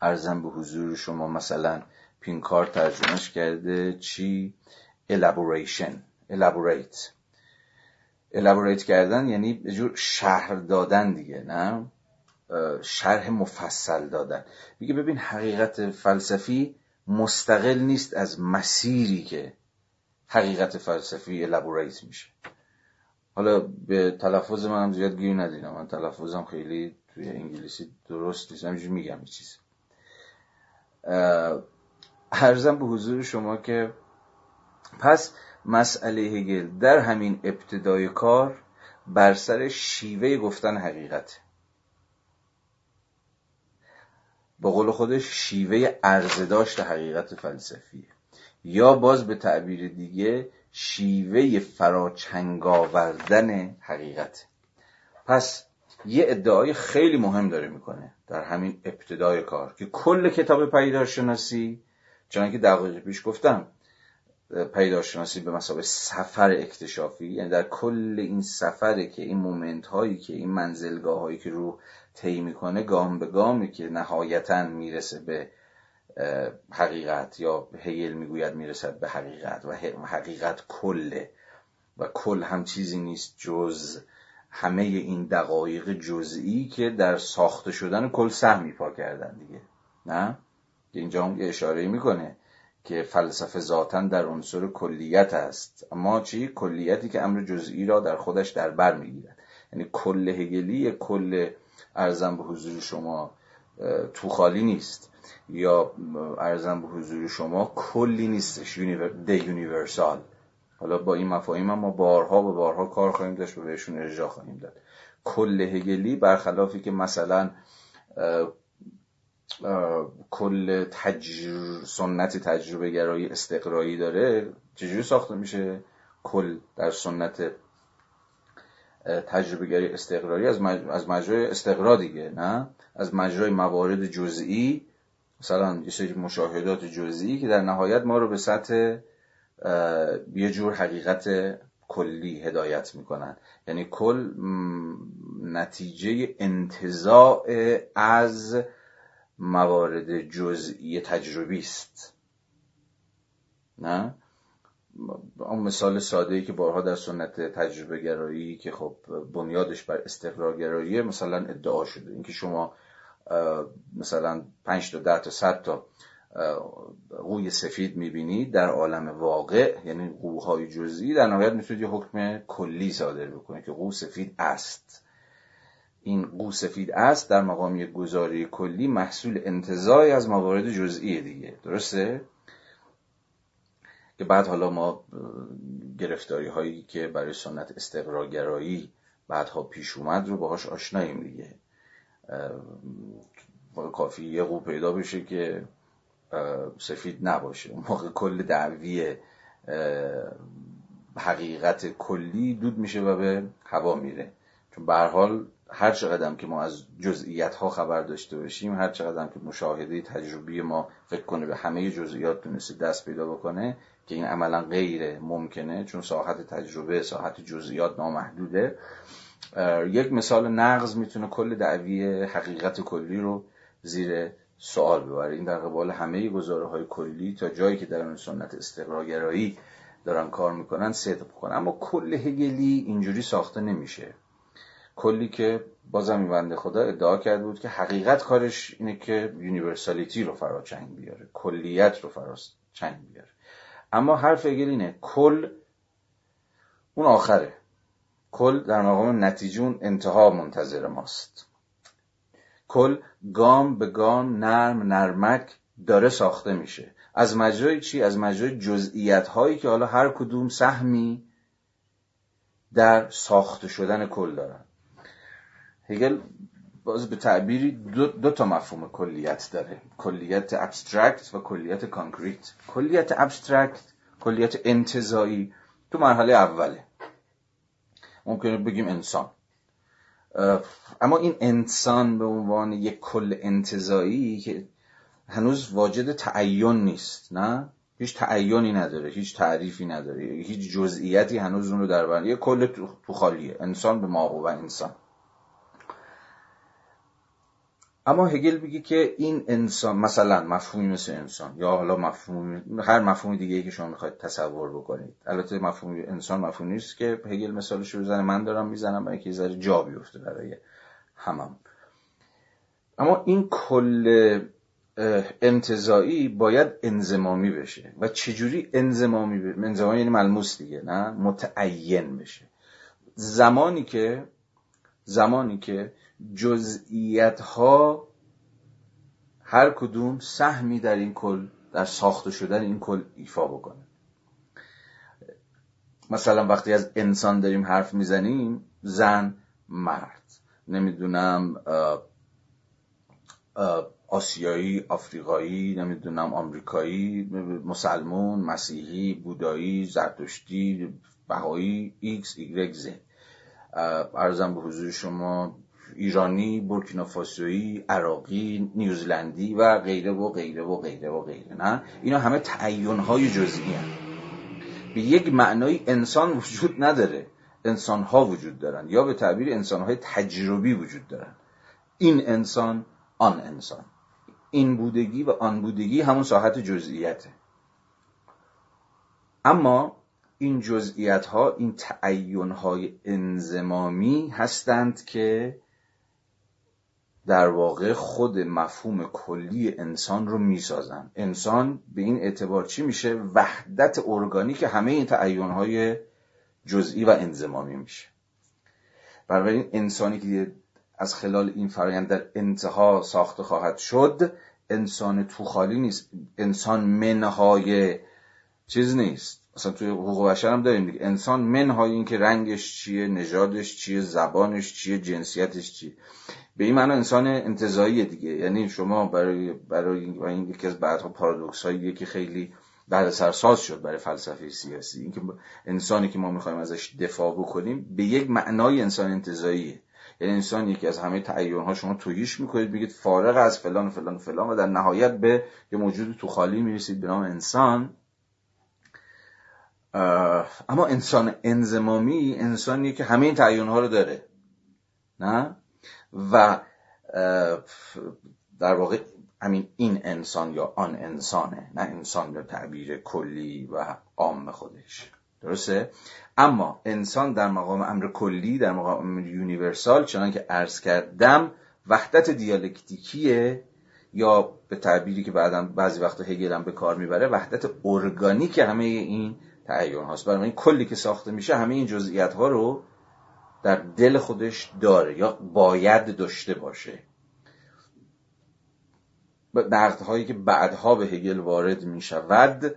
Speaker 1: ارزم به حضور شما مثلا پینکار ترجمهش کرده چی؟ elaboration elaborate. elaborate کردن یعنی جور شهر دادن دیگه نه؟ شرح مفصل دادن. میگه ببین حقیقت فلسفی مستقل نیست از مسیری که حقیقت فلسفی الابوریت میشه. حالا به تلفظ منم زیاد گیر ندیدم من تلفظم خیلی توی انگلیسی درست نیست. همینجور میگم یه چیز. ارزم به حضور شما که پس مسئله هگل در همین ابتدای کار بر سر شیوه گفتن حقیقت با قول خودش شیوه عرضه داشت حقیقت فلسفی یا باز به تعبیر دیگه شیوه فراچنگ آوردن حقیقت. پس یه ادعای خیلی مهم داره می‌کنه در همین ابتدای کار که کل کتاب پیدارشناسی چون که دقیقه پیش گفتم پیدارشناسی به مسابقه سفر اکتشافی یعنی در کل این سفره که این مومنت هایی که این منزلگاه هایی که رو طی می‌کنه گام به گامی که نهایتا می‌رسه به حقیقت یا هیل می‌گوید می‌رسد به حقیقت و حقیقت کله و کل هم چیزی نیست جز همه این دقایق جزئی که در ساخته شدن کل سهمی پا کردن دیگه. نه؟ اینجا هم اشاره می‌کنه. که فلسفه ذاتا در عنصر کلیت است. اما چی؟ کلیتی که امر جزئی را در خودش در بر می‌گیرد. یعنی کل هگلی کل ارزم به حضور شما تو خالی نیست. یا ارزم به حضور شما کلی نیستش. ده یونیورسال حالا با این مفاهیم ما بارها و بارها کار خواهیم داشت و بهشون ارجاع خواهیم داد. کل هگلی برخلافی که مثلا کل تجر... سنت تجربه گرایی استقرایی داره. چجوری ساخته میشه کل در سنت تجربه گری استقراری؟ از, مج... از مجرای استقرا دیگه نه؟ از مجرای موارد جزئی مثلا یه سری مشاهدات جزئی که در نهایت ما رو به سطح یه جور حقیقت کلی هدایت می‌کنن. یعنی کل نتیجه انتظاع از موارد جزئی تجربی است. نه؟ اون مثال ساده ای که بارها در سنت تجربه گرایی که خب بنیادش بر استقرار گراییه مثلا ادعا شده. اینکه شما مثلا 5 تا 10 تا 100 تا قوی سفید می‌بینید در عالم واقع یعنی قوهای جزئی در نهایت می‌تونید یه حکم کلی صادر بکنید که قو سفید است. این قو سفید است در مقام یک گزاره کلی محصول انتظاری از موارد جزئی دیگه. درسته؟ که بعد حالا ما گرفتاری هایی که برای سنت استقرارگرایی بعدها پیش اومد رو باهاش آشناییم دیگه. کافی یه قو پیدا بشه که سفید نباشه. موقع کل دعوی حقیقت کلی دود میشه و به هوا میره. چون به حال هر چقدر که ما از جزئیات ها خبر داشته باشیم هر چقدر که مشاهده تجربی ما فکر کنه به همه جزئیات تونسته دست پیدا بکنه که این عملا غیر ممکنه چون ساحت تجربه ساحت جزئیات نامحدوده. یک مثال نقض می‌تونه کل دعوی حقیقت کلی رو زیر سوال ببره. این در قبال همه گزاره های کلی تا جایی که در اون سنت استقراگرایی دارن کار می‌کنن صدق کنن اما کل هگلی اینجوری ساخته نمیشه. کلی که بازم این بنده خدا ادعا کرده بود که حقیقت کارش اینه که universality رو فرا چنگ بیاره کلیت رو فرا چنگ بیاره. اما حرف هگل اینه کل اون آخره. کل در مقام نتیجه اون انتها منتظر ماست. کل گام به گام نرم نرمک داره ساخته میشه. از مجرای چی؟ از مجرای جزئیات هایی که حالا هر کدوم سهمی در ساخته شدن کل دارن. هگل باز به تعبیری دو, دو تا مفهوم کلیت داره. کلیت abstract و کلیت concrete کلیت abstract کلیت انتظایی تو مرحله اوله. ممکنه بگیم انسان. اما این انسان به عنوان یک کل انتظایی که هنوز واجد تعین نیست نه؟ هیچ تعینی نداره هیچ تعریفی نداره هیچ جزئیاتی هنوز اون رو در بر یه کل تو خالیه. انسان به ما و انسان. اما هگل میگه که این انسان مثلا مفهومی مثل انسان یا حالا مفهوم هر مفهوم دیگه ای که شما می‌خواید تصور بکنید. البته مفهوم انسان مفهومی نیست که هگل مثالش رو بزنه. من دارم می‌زنم برای که ذره جا بیفته برای همم. اما این کل انتظایی باید انزمامی بشه. و چجوری انزمامی بشه انزمامی یعنی ملموس دیگه نه؟ متعین بشه. زمانی که زمانی که جزئیت ها هر کدوم سهمی در این کل در ساخته شدن این کل ایفا بکنه. مثلا وقتی از انسان داریم حرف می‌زنیم زن مرد. نمی‌دونم آسیایی آفریقایی نمی‌دونم آمریکایی مسلمون مسیحی بودایی زرتشتی بهایی ایکس ایگرگ زد. عرضم به حضور شما ایرانی بورکینافاسویی عراقی نیوزلندی و غیره و غیره و غیره و غیره نه؟ اینا همه تعین های جزئی. به یک معنای انسان وجود نداره. انسان ها وجود دارن یا به تعبیر انسان های تجربی وجود دارن این انسان آن انسان. این بودگی و آن بودگی همون ساحت جزئیته اما این جزئیت ها این تعین های انزمامی هستند که در واقع خود مفهوم کلی انسان رو می‌سازن انسان به این اعتبار چی میشه؟ وحدت ارگانیک همه این تعینهای جزئی و انزمامی میشه. بنابراین انسانی که از خلال این فرایند در انتها ساخته خواهد شد انسان توخالی نیست. انسان منهای چیز نیست. مثلا توی حقوق بشر هم داریم دیگه. انسان منهای این که رنگش چیه نژادش چیه زبانش چیه جنسیتش چیه. به این معنا انسان انتظایی دیگه. یعنی شما برای برای این یکی از بعدها پارادوکس هایی که خیلی بعد سرساز شد برای فلسفه سیاسی. اینکه انسانی که ما می‌خوایم ازش دفاع بکنیم به یک معنای انسان انتظاییه. یعنی انسان یکی از همه تعیین ها شما توییش می‌کنید بگید فارغ از فلان و فلان و فلان و در نهایت به یه موجود تو خالی می‌رسید به نام انسان. اما انسان انزمامی انسانیه که همه این تعیین ها رو داره. نه؟ و در واقع همین این انسان یا آن انسانه نه انسان به تعبیر کلی و عام خودش. درسته؟ اما انسان در مقام امر کلی در مقام امر universal چنان که عرض کردم وحدت دیالکتیکیه یا به تعبیری که بعدا بعضی وقتا هگل هم به کار می‌بره وحدت ارگانیک همه این تعین هاست برای این کلی که ساخته میشه همه این جزئیات ها رو در دل خودش داره یا باید داشته باشه. هایی که بعدها به هگل وارد می شود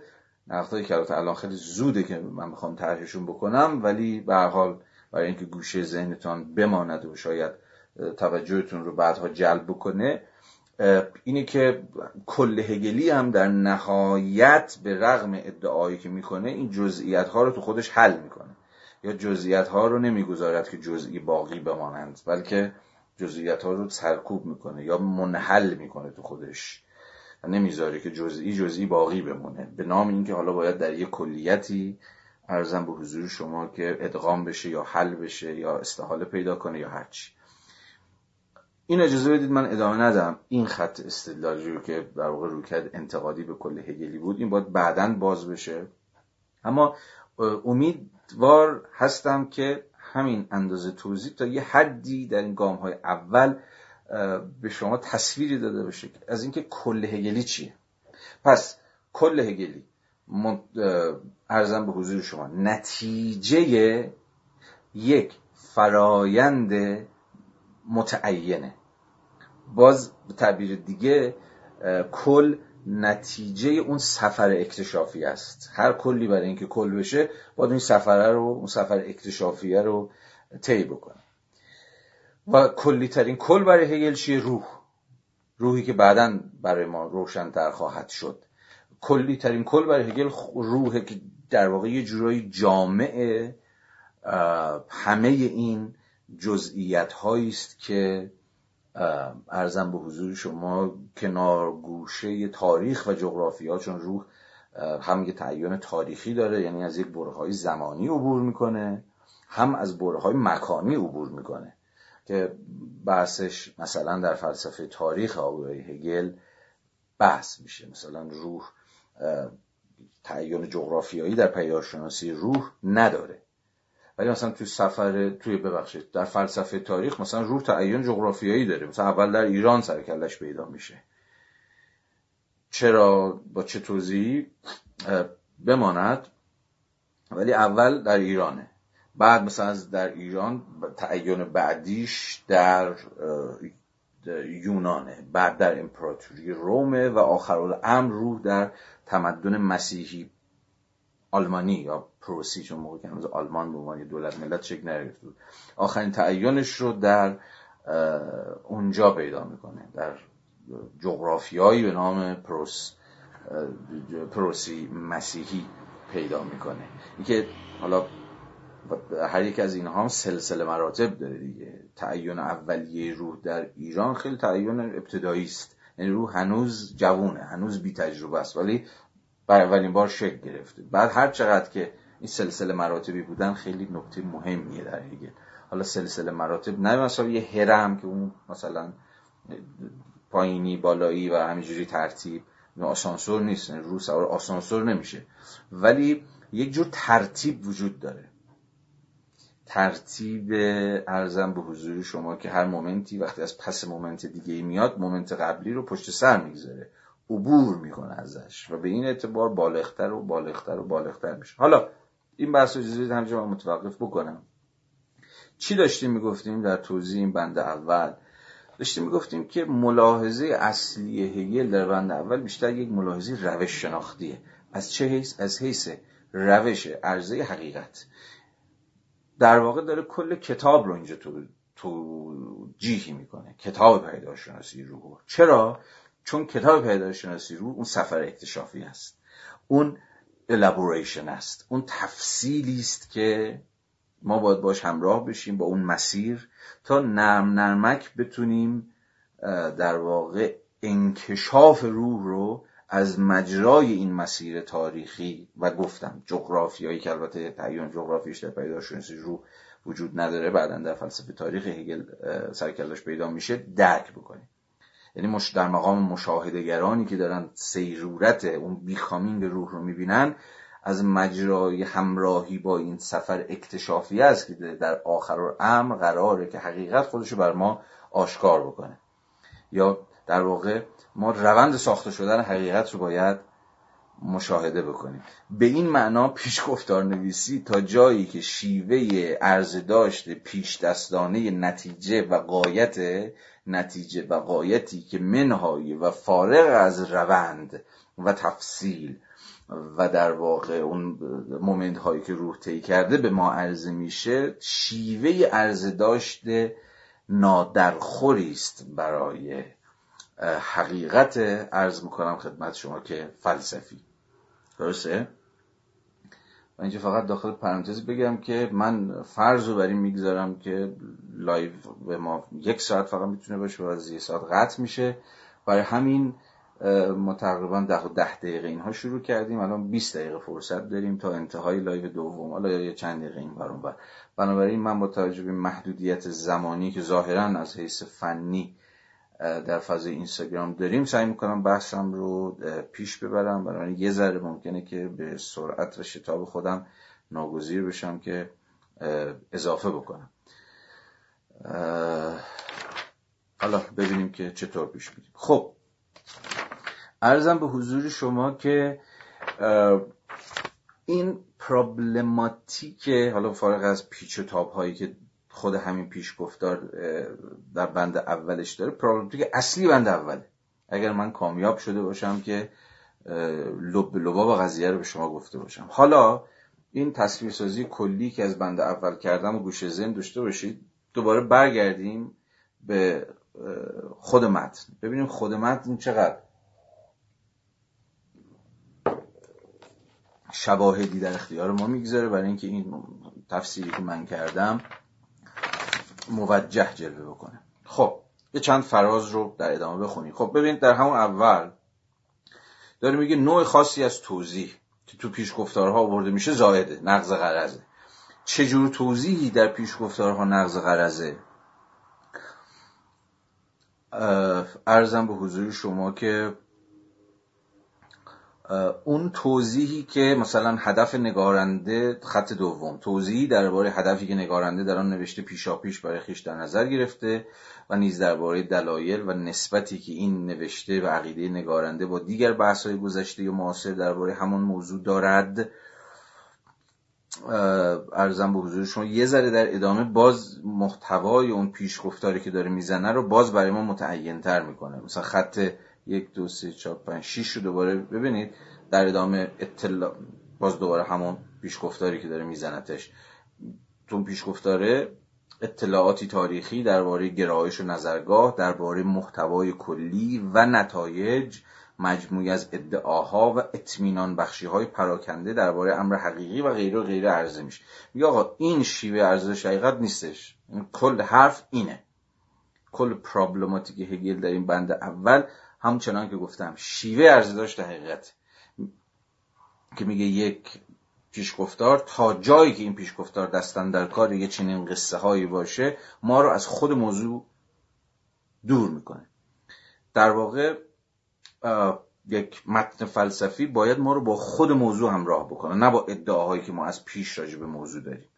Speaker 1: هایی که الان خیلی زوده که من می‌خوام طرحشون بکنم ولی به حال برای اینکه گوشه ذهنتان بماند و شاید توجهتون رو بعدها جلب بکنه اینه که کل هگلی هم در نهایت به رغم ادعایی که می‌کنه این جزئیات ها رو تو خودش حل می‌کنه. یا جزئیات ها رو نمی‌گذارد که جزئی باقی بمانند بلکه جزئیات ها رو سرکوب می‌کنه یا منحل می‌کنه تو خودش. و نمی‌ذاره که جزئی جزئی باقی بمونه. به نام اینکه حالا باید در یک کلیتی ارزم به حضور شما که ادغام بشه یا حل بشه یا استحاله پیدا کنه یا هرچی. این اجازه بدید من ادامه ندم. این خط استدلالی رو که در واقع روکرد انتقادی به کل هگلی بود این باید بعدا باز بشه. اما امیدوار هستم که همین اندازه توضیح تا یه حدی در این گام های اول به شما تصویری داده باشه از اینکه کل هگلی چیه. پس کل هگلی ارزم به حضور شما نتیجه یک فرایند متعینه. باز به تعبیر دیگه کل نتیجه اون سفر اکتشافی است. هر کلی برای اینکه کل بشه باید این سفره رو اون سفر اکتشافیه رو طی بکنه. و کلی ترین کل برای هگل چیه؟ روح. روحی که بعدا برای ما روشنتر خواهد شد. کلی ترین کل برای هگل روحه که در واقع یه جورایی جامعه همه این جزئیت هایی است که ارزم به حضور شما کنار گوشه تاریخ و جغرافیا چون روح هم یه تعین تاریخی داره یعنی از یک بره های زمانی عبور می‌کنه هم از بره های مکانی عبور می‌کنه. که بحثش مثلا در فلسفه تاریخ آقای هگل بحث میشه. مثلا روح تعین جغرافیایی در پیارشناسی روح نداره. ولی مثلا توی سفر توی ببخشید در فلسفه تاریخ مثلا روح تعین جغرافیایی داره. مثلا اول در ایران سرکلش پیدا میشه. چرا؟ با چه توضیحی؟ بماند. ولی اول در ایرانه. بعد مثلا در ایران تعین بعدیش در یونانه. بعد در امپراتوری رومه و آخرالامر روح در تمدن مسیحی آلمانی یا پروسی چون موقع که آلمان به عنوان دولت ملت شکل نگرفته بود. آخرین تعینش رو در اونجا پیدا می‌کنه در جغرافیایی به نام پروس پروسی مسیحی پیدا می‌کنه. اینکه حالا هر یک از اینها هم سلسله مراتب داره دیگه. تعین اولیه روح در ایران خیلی تعین ابتدایی است. یعنی روح هنوز جوونه هنوز بی تجربه است. ولی بر اولین بار شکل گرفته. بعد هر چقدر که این سلسله مراتبی بودن خیلی نکته مهمیه در هگل حالا سلسله مراتب نه مثلا یه هرم که اون مثلا پایینی بالایی و همینجوری ترتیب آسانسور نیست. یعنی رو سوار آسانسور نمیشه. ولی یک جور ترتیب وجود داره. ترتیب عرضم به حضور شما که هر moment ی وقتی از پس moment دیگه میاد moment قبلی رو پشت سر می‌گذاره. عبور می‌کنه ازش و به این اعتبار بالغتر و بالغتر و بالغتر میشه. حالا این بحث رو اجازه همجا متوقف بکنم. چی داشتیم می‌گفتیم در توضیح این بند اول؟ داشتیم می‌گفتیم که ملاحظه اصلی هگل در بند اول بیشتر یک ملاحظه روش شناختیه. از چه حیث؟ از حیث روش عرضه حقیقت. در واقع داره کل کتاب رو اینجا تو توجیهی می‌کنه. کتاب پیداشناسی روح چرا؟ چون کتاب پیداشناسی روح اون سفر اکتشافی است اون elaboration است اون تفصیلی است که ما باید باش همراه بشیم با اون مسیر تا نرم نرمک بتونیم در واقع انکشاف روح رو از مجرای این مسیر تاریخی و گفتم جغرافیایی که البته تعیین جغرافیش در پیداشناسی روح وجود نداره بعدا در فلسفه تاریخ هگل سرکلش پیدا میشه درک بکنیم. یعنی در مقام مشاهدگرانی که دارن سیرورت اون بیخامینگ روح رو می‌بینن از مجرای همراهی با این سفر اکتشافی است که در آخر امر قراره که حقیقت خودشو بر ما آشکار بکنه. یا در واقع ما روند ساخته شدن حقیقت رو باید مشاهده بکنیم. به این معنا پیش گفتار نویسی تا جایی که شیوه عرض داشته پیش دستانه نتیجه و قایت نتیجه و قایتی که منهای و فارغ از روند و تفصیل و در واقع اون مومنت هایی که روح طی کرده به ما عرضه میشه شیوه عرضه داشته نادرخوری است برای حقیقت عرض می‌کنم خدمت شما که فلسفی درسته؟ و اینجا فقط داخل پرانتز بگم که من فرض رو بر این می‌گذارم که لایو به ما یک ساعت فقط می‌تونه باشه و از یه ساعت قطع میشه. برای همین ما تقریبا ده ده دقیقه اینها شروع کردیم. الان 20 دقیقه فرصت داریم تا انتهای لایو دوم. حالا یا چند دقیقه این برون بر بنابراین من با توجه به محدودیت زمانی که ظاهرا از حیث فنی در فضای اینستاگرام داریم. سعی می‌کنم بحثم رو پیش ببرم. برای یه ذره ممکنه که به سرعت و شتاب خودم ناگزیر بشم که اضافه بکنم. حالا ببینیم که چطور پیش میریم. خب. ارزم به حضور شما که این پرابلماتیک حالا فارغ از پیچ و تاب هایی که خود همین پیش گفتار در بند اولش داره. پرابلماتیک اصلی بند اوله. اگر من کامیاب شده باشم که لب لباب قضیه رو به شما گفته باشم. حالا این تصویرسازی کلی که از بنده اول کردم و گوشه زن داشته باشید دوباره برگردیم به خود متن. ببینیم خود متن چقدر شواهدی در اختیار ما می‌گذاره. برای اینکه این تفسیری که من کردم موجه جلوه بکنه. خب یه چند فراز رو در ادامه بخونیم. خب ببینید در همون اول داره میگه نوع خاصی از توضیح که تو پیشگفتارها آورده میشه زائده نقض غرضه. چجور توضیحی در پیشگفتارها نقض غرضه؟ ارزم به حضور شما که اون توضیحی که مثلا هدف نگارنده خط دوم توضیحی درباره هدفی که نگارنده در آن نوشته پیشا پیش برای خیش در نظر گرفته و نیز درباره دلایل و نسبتی که این نوشته و عقیده نگارنده با دیگر بحث‌های گذشته و معاصر درباره همون موضوع دارد ارزم به حضور شما یه ذره در ادامه باز محتوای اون پیشگفتاری که داره می‌زنه رو باز برای ما متعین تر می‌کنه. مثلا خط یک دو سه چهار پنج شیش رو دوباره ببینید. در ادامه اطلاع باز دوباره همون پیشگفتاری که داره میزنتش. تو پیشگفتاره اطلاعاتی تاریخی درباره گرایش و نظرگاه درباره محتوای کلی و نتایج مجموعی از ادعاها و اطمینان بخشی های پراکنده درباره امر حقیقی و غیره و غیره عرضه میشه. میگه آقا این شیوه ارزش حقیقت نیستش. کل حرف اینه. کل پرابلماتیک هگل در این بند اول همچنان که گفتم شیوه ارزش حقیقت. که میگه یک پیشگفتار تا جایی که این پیشگفتار دستن در کار یه چنین قصه هایی باشه ما رو از خود موضوع دور می‌کنه. در واقع یک متن فلسفی باید ما رو با خود موضوع همراه بکنه نه با ادعاهایی که ما از پیش راجع به موضوع داریم.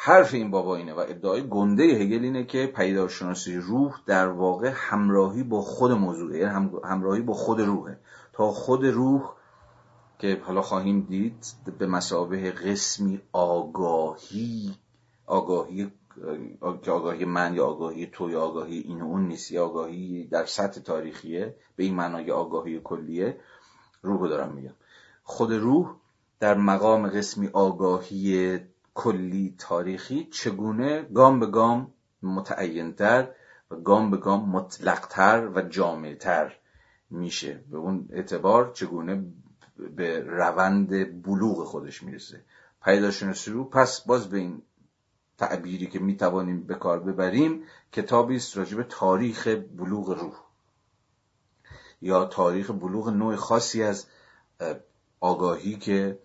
Speaker 1: حرف این بابا اینه و ادعای گنده هگل اینه که پیدارشناسی روح در واقع همراهی با خود موضوعه یعنی همراهی با خود روحه. تا خود روح که حالا خواهیم دید به مسابه قسمی آگاهی آگاهی که آگاهی من یا آگاهی تو یا آگاهی این اون نیست یا آگاهی در سطح تاریخیه به این معنای آگاهی کلیه روح رو دارم میگم. خود روح در مقام قسمی آگاهی کلی تاریخی چگونه گام به گام متعینتر و گام به گام مطلقتر و جامعتر میشه. به اون اعتبار چگونه به روند بلوغ خودش می‌رسه. پیداشناسی رو پس باز به این تعبیری که می‌توانیم به کار ببریم کتابی است به تاریخ بلوغ روح. یا تاریخ بلوغ نوع خاصی از آگاهی که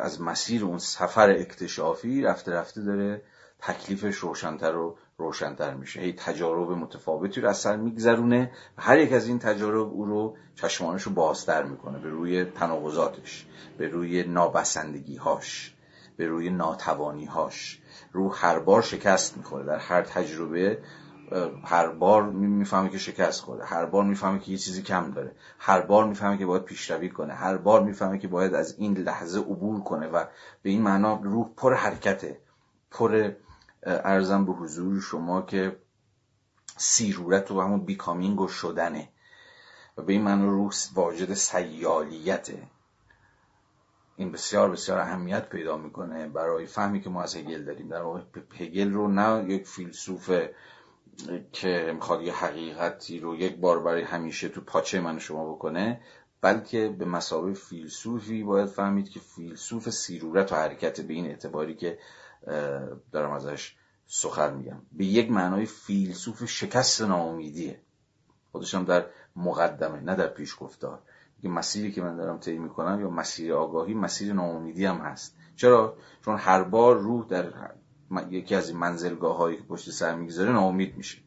Speaker 1: از مسیر اون سفر اکتشافی رفته رفته داره تکلیفش روشنتر و روشنتر میشه. هی تجارب متفاوتی رو از سر میگذرونه هر یک از این تجارب او رو چشمانش رو بازتر می‌کنه به روی تناقضاتش به روی نابسندگی هاش به روی ناتوانی هاش رو هر بار شکست می‌خوره. در هر تجربه هر بار می‌فهمه که شکست خورده هر بار می‌فهمه که یه چیزی کم داره هر بار می‌فهمه که باید پیشروی کنه هر بار می‌فهمه که باید از این لحظه عبور کنه و به این معنا روح پر حرکته پر ارزم به حضور شما که سیرورت و همون بیکامینگ و شدنه و به این معنا روح واجد سیالیته. این بسیار بسیار اهمیت پیدا می‌کنه برای فهمی که ما از هگل داریم. در واقع هگل رو نه یک فیلسوف که می‌خواد یه حقیقتی رو یک بار برای همیشه تو پاچه من شما بکنه بلکه به مسابه فیلسوفی باید فهمید که فیلسوف سیرورت و حرکت به این اعتباری که دارم ازش سخن میگم به یک معنای فیلسوف شکست ناامیدیه. خودشم در مقدمه نه در پیش گفتار مسیری که من دارم طی می‌کنم یا مسیر آگاهی مسیر ناامیدی هم هست. چرا؟ چون هر بار روح در یکی از این منزلگاه هایی که پشت سر می‌گذاره ناامید میشه.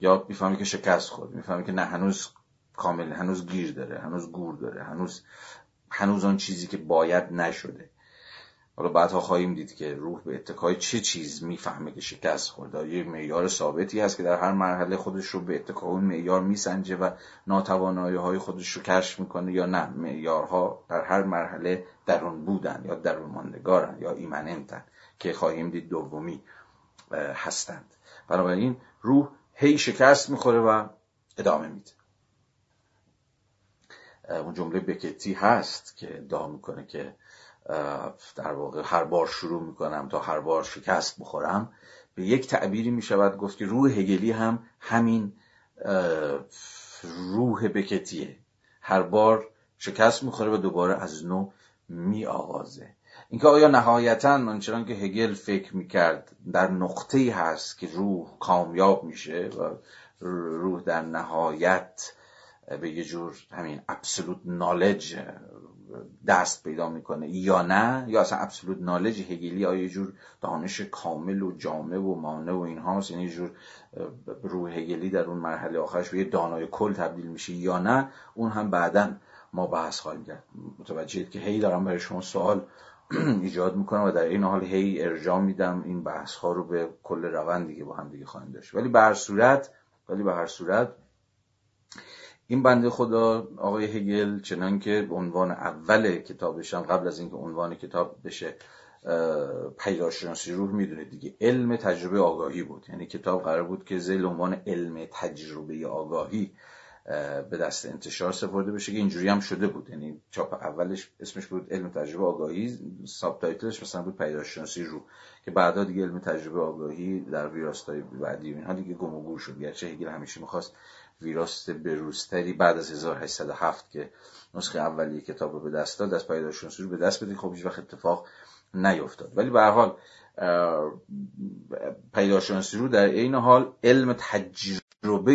Speaker 1: یا می‌فهمی که شکست خورد می‌فهمی که نه هنوز کامل هنوز گیر داره هنوز گور داره هنوز هنوز آن چیزی که باید نشده. حالا بعدها خواهیم دید که روح به اتکای چه چیز می‌فهمه که شکست خورده. یه معیار ثابتی هست که در هر مرحله خودش رو به اتکای اون معیار میسنجه و ناتوانایی های خودش رو کشف می‌کنه یا نه. معیارها در هر مرحله درون بودن یا درون ماندگارن یا ایمننتن. که خواهیم دید دومی هستند. بنابراین روح هی شکست می‌خوره و ادامه میده. اون جمله بکتی هست که ادعا می‌کنه که در واقع هر بار شروع می‌کنم تا هر بار شکست بخورم به یک تعبیری می‌شود گفت که روح هگلی هم همین روح بکتیه. هر بار شکست می‌خوره و دوباره از نو می آغازه اینکه آیا نهایتا آنچنان که هگل فکر می‌کرد در نقطه هست که روح کامیاب میشه و روح در نهایت به یه جور همین ابسولوت نالج دست پیدا می‌کنه یا نه؟ یا اصلا ابسولوت نالج هگلی آیا یه جور دانش کامل و جامع و مانع و اینهاست؟ یعنی یه جور روح هگلی در اون مرحله آخرش به یه دانای کل تبدیل میشه یا نه؟ اون هم بعدا ما بحث خواهیم کرد. متوجهید که هی دارم برای شما سوال <clears throat> ایجاد می‌کنم و در این حال هی ارجاع میدم این بحث ها رو به کل روند دیگه با هم دیگه خواهیم داشت. ولی به هر صورت ولی به هر صورت این بنده خدا آقای هگل چنان که عنوان اول کتابشم قبل از اینکه عنوان کتاب بشه پیداشناسی روح می‌دونید دیگه علم تجربه آگاهی بود. یعنی کتاب قرار بود که زیل عنوان علم تجربه آگاهی به دست انتشار سپرده بشه که اینجوری هم شده بود. یعنی چاپ اولش اسمش بود علم تجربه آگاهی ساب تایتلش مثلا بود پیداشناسی روح که بعدا دیگه علم تجربه آگاهی در ویراستای بعدی اینها دیگه گم و گور شد. گرچه هگل همیشه می‌خواست ویراست بروستری بعد از 1807 که نسخه اولیه کتاب رو به دست داد از پیداشناسی رو به دست بده خب هیچ وقت اتفاق نیفتاد ولی به هر حال پیداشناسی رو در عین حال علم تجربه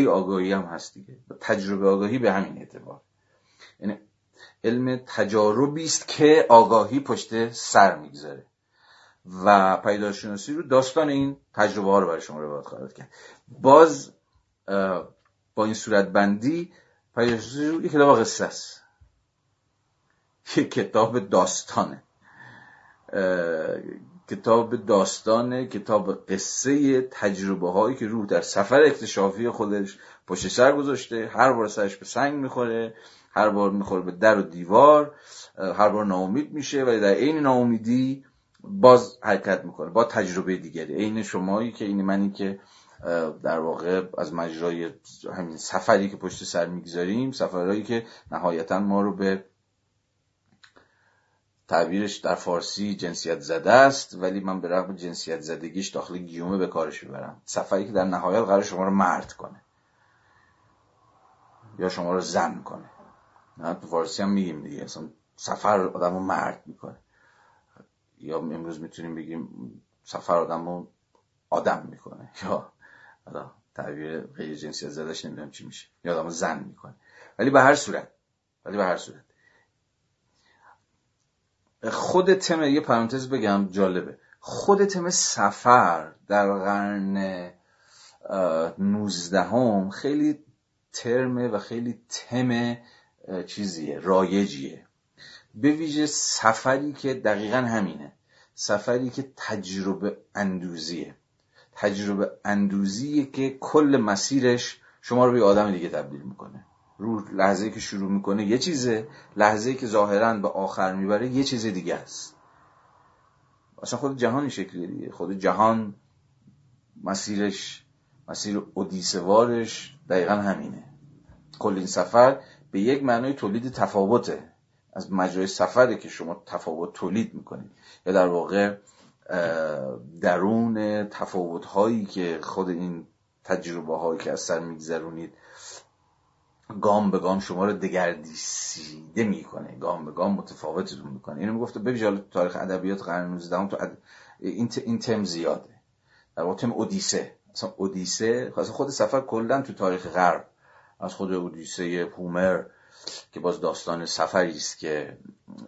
Speaker 1: آگاهی هم هست دیگه. تجربه آگاهی به همین اعتبار. یعنی علم تجاربی است که آگاهی پشت سر می‌گذاره. و پیداشناسی رو داستان این تجربه ها رو برای شما روایت خواهد کرد. باز با این صورت بندی پیداشناسی رو یک کتاب قصه است. یک کتاب داستانه. کتاب داستانه کتاب قصه تجربه هایی که روح در سفر اکتشافی خودش پشت سر گذاشته هر بار سرش به سنگ می‌خوره هر بار می‌خوره به در و دیوار هر بار ناامید میشه ولی در عین ناامیدی باز حرکت می‌کنه با تجربه دیگری. عین شمایی که این منی که در واقع از مجرای همین سفری که پشت سر می‌گذاریم سفرهایی که نهایتا ما رو به تعبیرش در فارسی جنسیت زده است ولی من به رغم جنسیت زدگیش داخل گیومه به کارش می‌برم. سفری که در نهایت قرار شما رو مرد کنه. یا شما رو زن کنه. نه تو فارسی هم میگیم دیگه. اصلا سفر آدم رو مرد می‌کنه. یا امروز می‌تونیم بگیم سفر آدم رو آدم می‌کنه. <laughs> یا تعبیر غیر جنسیت زدش نمی‌دونم چی میشه. یا آدم زن می‌کنه. ولی به هر صورت. ولی به هر صورت. خود تم یه پرانتز بگم جالبه. خود تم سفر در قرن نوزدهم خیلی ترمه و خیلی تم چیزیه رایجیه. به ویژه سفری که دقیقا همینه. سفری که تجربه اندوزیه. تجربه اندوزیه که کل مسیرش شما رو به آدم دیگه تبدیل می‌کنه. رو لحظه که شروع می‌کنه یه چیزه لحظه که ظاهرا به آخر می‌بره یه چیز دیگه است. اصلا خود جهان شکلی دیگه. خود جهان مسیرش مسیر اودیسوارش دقیقا همینه. کل این سفر به یک معنای تولید تفاوته. از مجرای سفره که شما تفاوت تولید می‌کنید. یا در واقع درون تفاوت هایی که خود این تجربه هایی که از سر میگذرونید گام به گام شما رو دگردیسیده می‌کنه. گام به گام متفاوتتون می‌کنه. اینو می‌گفته ببین تاریخ ادبیات قرن 19 تو این, این تم زیاده. در واقع تم اودیسه. مثلا اودیسه خود سفر کلا تو تاریخ غرب. از خود اودیسه هومر که باز داستان سفری است که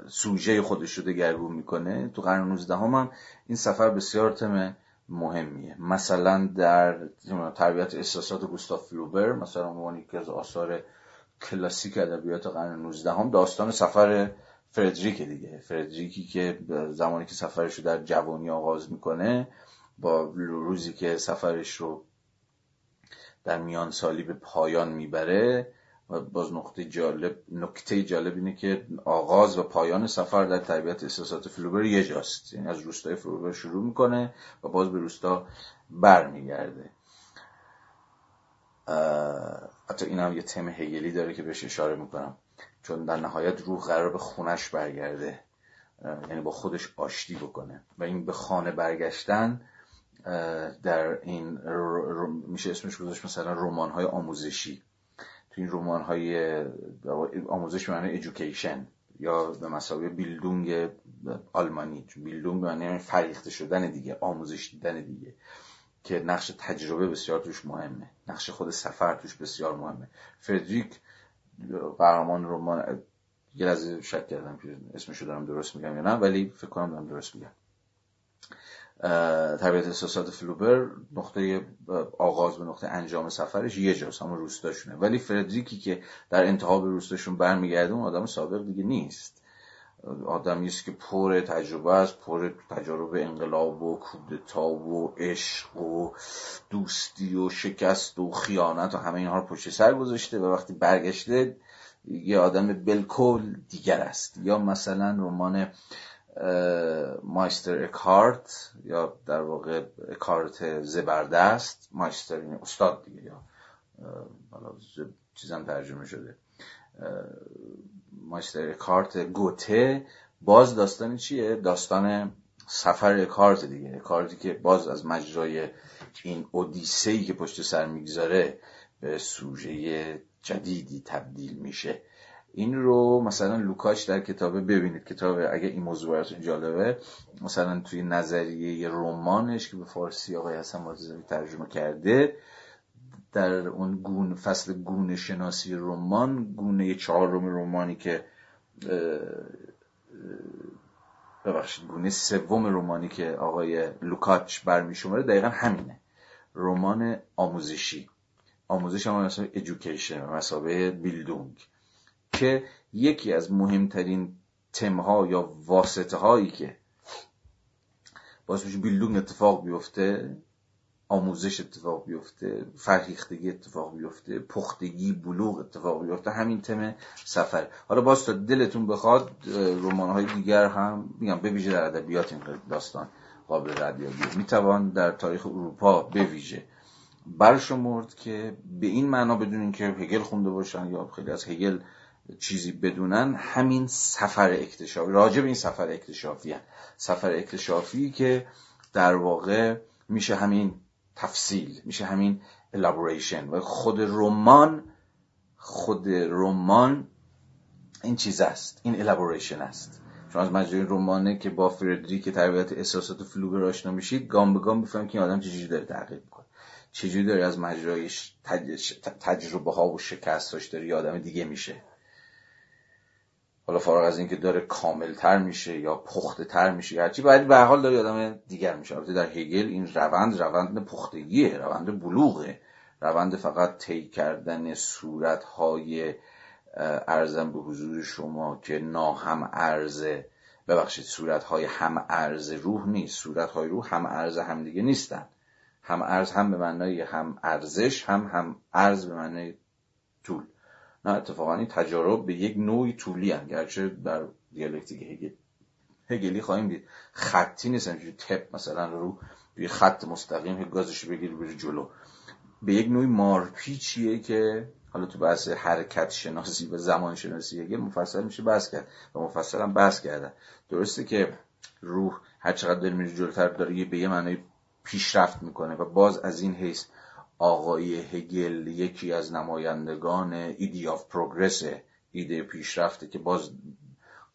Speaker 1: سوژه خودش رو دگرگون می‌کنه. تو قرن 19 هم, هم این سفر بسیار تم مهمیه. مثلا در تربیت احساسات گوستاف فلوبر مثلا عنوان که از آثار کلاسیک ادبیات قرن 19 هم داستان سفر فردریک دیگه. فردریکی که زمانی که سفرش رو در جوانی آغاز می‌کنه با روزی که سفرش رو در میان سالی به پایان می‌بره باز نقطه جالب نکته جالب اینه که آغاز و پایان سفر در طبیعت احساسات فلوبر یه جاست. یعنی از روستای فلوبر شروع می‌کنه و باز به روستا برمیگرده. حتی این هم یه تم هگلی داره که بهش اشاره می‌کنم. چون در نهایت روح قرار به خونش برگرده. یعنی با خودش آشتی بکنه. و این به خانه برگشتن در این میشه اسمش گذاشت مثلا رمان های آموزشی. این رمان های آموزش معنی ایژوکیشن یا به مسابقه بیلدونگ آلمانی. بیلدونگ معنی فریخته شدن دیگه آموزش دیدن دیگه. که نقش تجربه بسیار توش مهمه. نقش خود سفر توش بسیار مهمه. فردریک قهرمان رمان یه لحظه شک کردم که اسمشو دارم درست میگم یا نه ولی فکر کنم دارم درست میگم. تربیت احساسات فلوبر نقطه آغاز به نقطه انجام سفرش یه جاست همون روستاشونه. ولی فردریکی که در انتها به روستاشون برمیگرده اون آدم سابق دیگه نیست. آدمی است که پر تجربه است پر تجارب انقلاب و کودتا و عشق و دوستی و شکست و خیانت و همه اینها رو پشت سر گذاشته و وقتی برگشته یه آدم بلکل دیگر است. یا مثلا رمان مایستر اکارت یا در واقع اکارت زبردست. مایستر این استاد دیگه یا حالا چیزم ترجمه شده. مایستر اکارت گوته. باز داستانی چیه؟ داستان سفر اکارت دیگه. اکارتی که باز از مجرای این اودیسهی که پشت سر می‌گذاره به سوژه جدیدی تبدیل میشه. این رو مثلا لوکاش در کتابه ببینید. کتاب اگه این موضوع براتون جالبه مثلا توی نظریه رمانش که به فارسی آقای حسن مازدی ترجمه کرده در اون گون فصل گونه شناسی رمان گونه چهارم رمانی که ببخشید گونه سوم رمانی که آقای لوکاچ برمیشماره دقیقا همینه. رمان آموزشی. آموزش هم مثلا ایژوکیشن مسابقه بیلدونگ. که یکی از مهمترین تمها یا واسطه هایی که باعث میشه بیلدونگ اتفاق بیفته آموزش اتفاق بیفته فرهیختگی اتفاق بیفته پختگی بلوغ اتفاق بیفته همین تم سفر. حالا باز تا دلتون بخواد رمان های دیگر هم میگم به ویژه در ادبیات این داستان قابل ردیابی می‌توان در تاریخ اروپا به ویژه برشمرد که به این معنا بدون اینکه هگل خونده باشن یا خیلی از هگل چیزی بدونن همین سفر اکتشافی راجع به این سفر اکتشافی هن. سفر اکتشافی که در واقع میشه همین تفصیل میشه همین elaboration. و خود رمان خود رمان این چیز است این elaboration است. چون از مجرای رمانه که با فردریک تربیت احساسات فلوبر آشنا میشید گام به گام بفهم که این آدم چجوری داره تحقیق می‌کنه. چجوری داره از مجرای تجربه ها و شکستاش داره آدم دیگه میشه. حالا فارغ از اینکه داره کاملتر میشه یا پخته تر میشه یا هرچی ولی به حال داره آدم دیگر میشه. البته در هگل این روند روند پختگیه روند بلوغه. روند فقط طی کردن صورت های ارزم به حضور شما که ناهم ارزه ببخشید صورت های هم ارز روح نیست. صورت های روح هم ارز هم دیگه نیستن. هم ارز هم به معنای هم ارزش هم هم ارز به معنای طول. نه اتفاقا این تجارب به یک نوعی طولی هم گرچه در دیالکتیک هگل هگلی خواهیم دید. خطی نیست همچنین تپ مثلا رو به خط مستقیم گازش بگیر بری جلو. به یک نوعی مارپیچیه که حالا تو بحث حرکت شناسی و زمان شناسی هگل مفصل میشه بحث کرد و مفصل هم بحث کردن. درسته که روح هر چقدر داره میره جلوتر داره به یه معنی پیشرفت می‌کنه و باز از این حیث آقای هگل یکی از نمایندگان ایدی آف پروگرس ایده پیشرفته که باز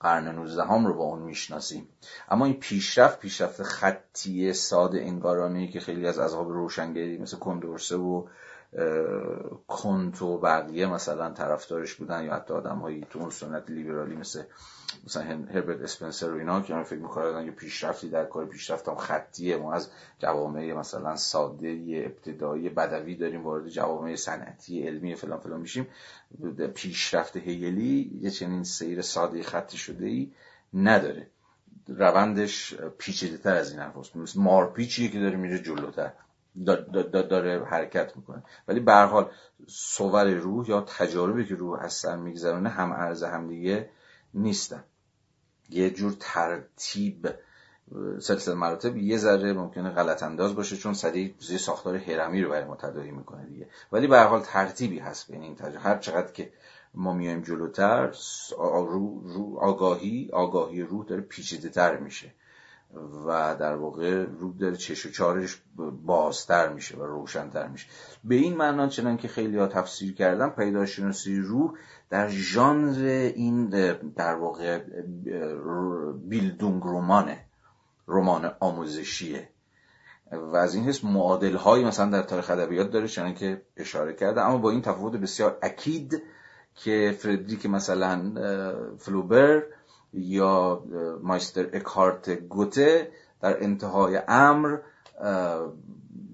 Speaker 1: قرن 19 هم رو با اون می‌شناسیم. اما این پیشرفت پیشرفت خطی ساده انگارانه که خیلی از اصحاب روشنگری مثل کندورسه و کنت و بقیه مثلا طرفدارش بودن یا حتی آدم هایی تو اون سنت لیبرالی مثل مثلا هربرت اسپنسر و اینا که فکر می‌کنن یه پیشرفتی در کار پیشرفت هم خطیه. ما از جوامع مثلا ساده ابتدایی بدوی داریم وارد جوامع صنعتی علمی فلان فلان میشیم. پیشرفت هیلی یه چنین سیر ساده خطی شده ای نداره. روندش پیچیده تر از این حرف مثل مارپیچیه که داره میره جلوتر. داره حرکت می‌کنه. ولی به حال صور روح یا تجاربی که روح از سر میگذرونه هم ارز هم دیگه نیستن. یه جور ترتیب سلسله مراتب یه ذره ممکنه غلط انداز باشه چون سریع زیر ساختار هرمی رو برای ما تداعی می‌کنه دیگه. ولی به حال ترتیبی هست بین این تجربه. هر چقدر که ما میایم جلوتر آگاهی آگاهی روح داره پیچیده تر میشه. و در واقع رو داره چش و چارش بازتر میشه و روشنتر میشه. به این معنا چنان که خیلی ها تفسیر کردن پیداشناسی روح در ژانر این در واقع بیلدونگ رومانه رمان آموزشیه. و از این حس معادل هایی مثلا در تاریخ ادبیات داره چنان که اشاره کرده اما با این تفاوت بسیار اکید که فردریک مثلا فلوبر یا مایستر اکارت گوته در انتهای امر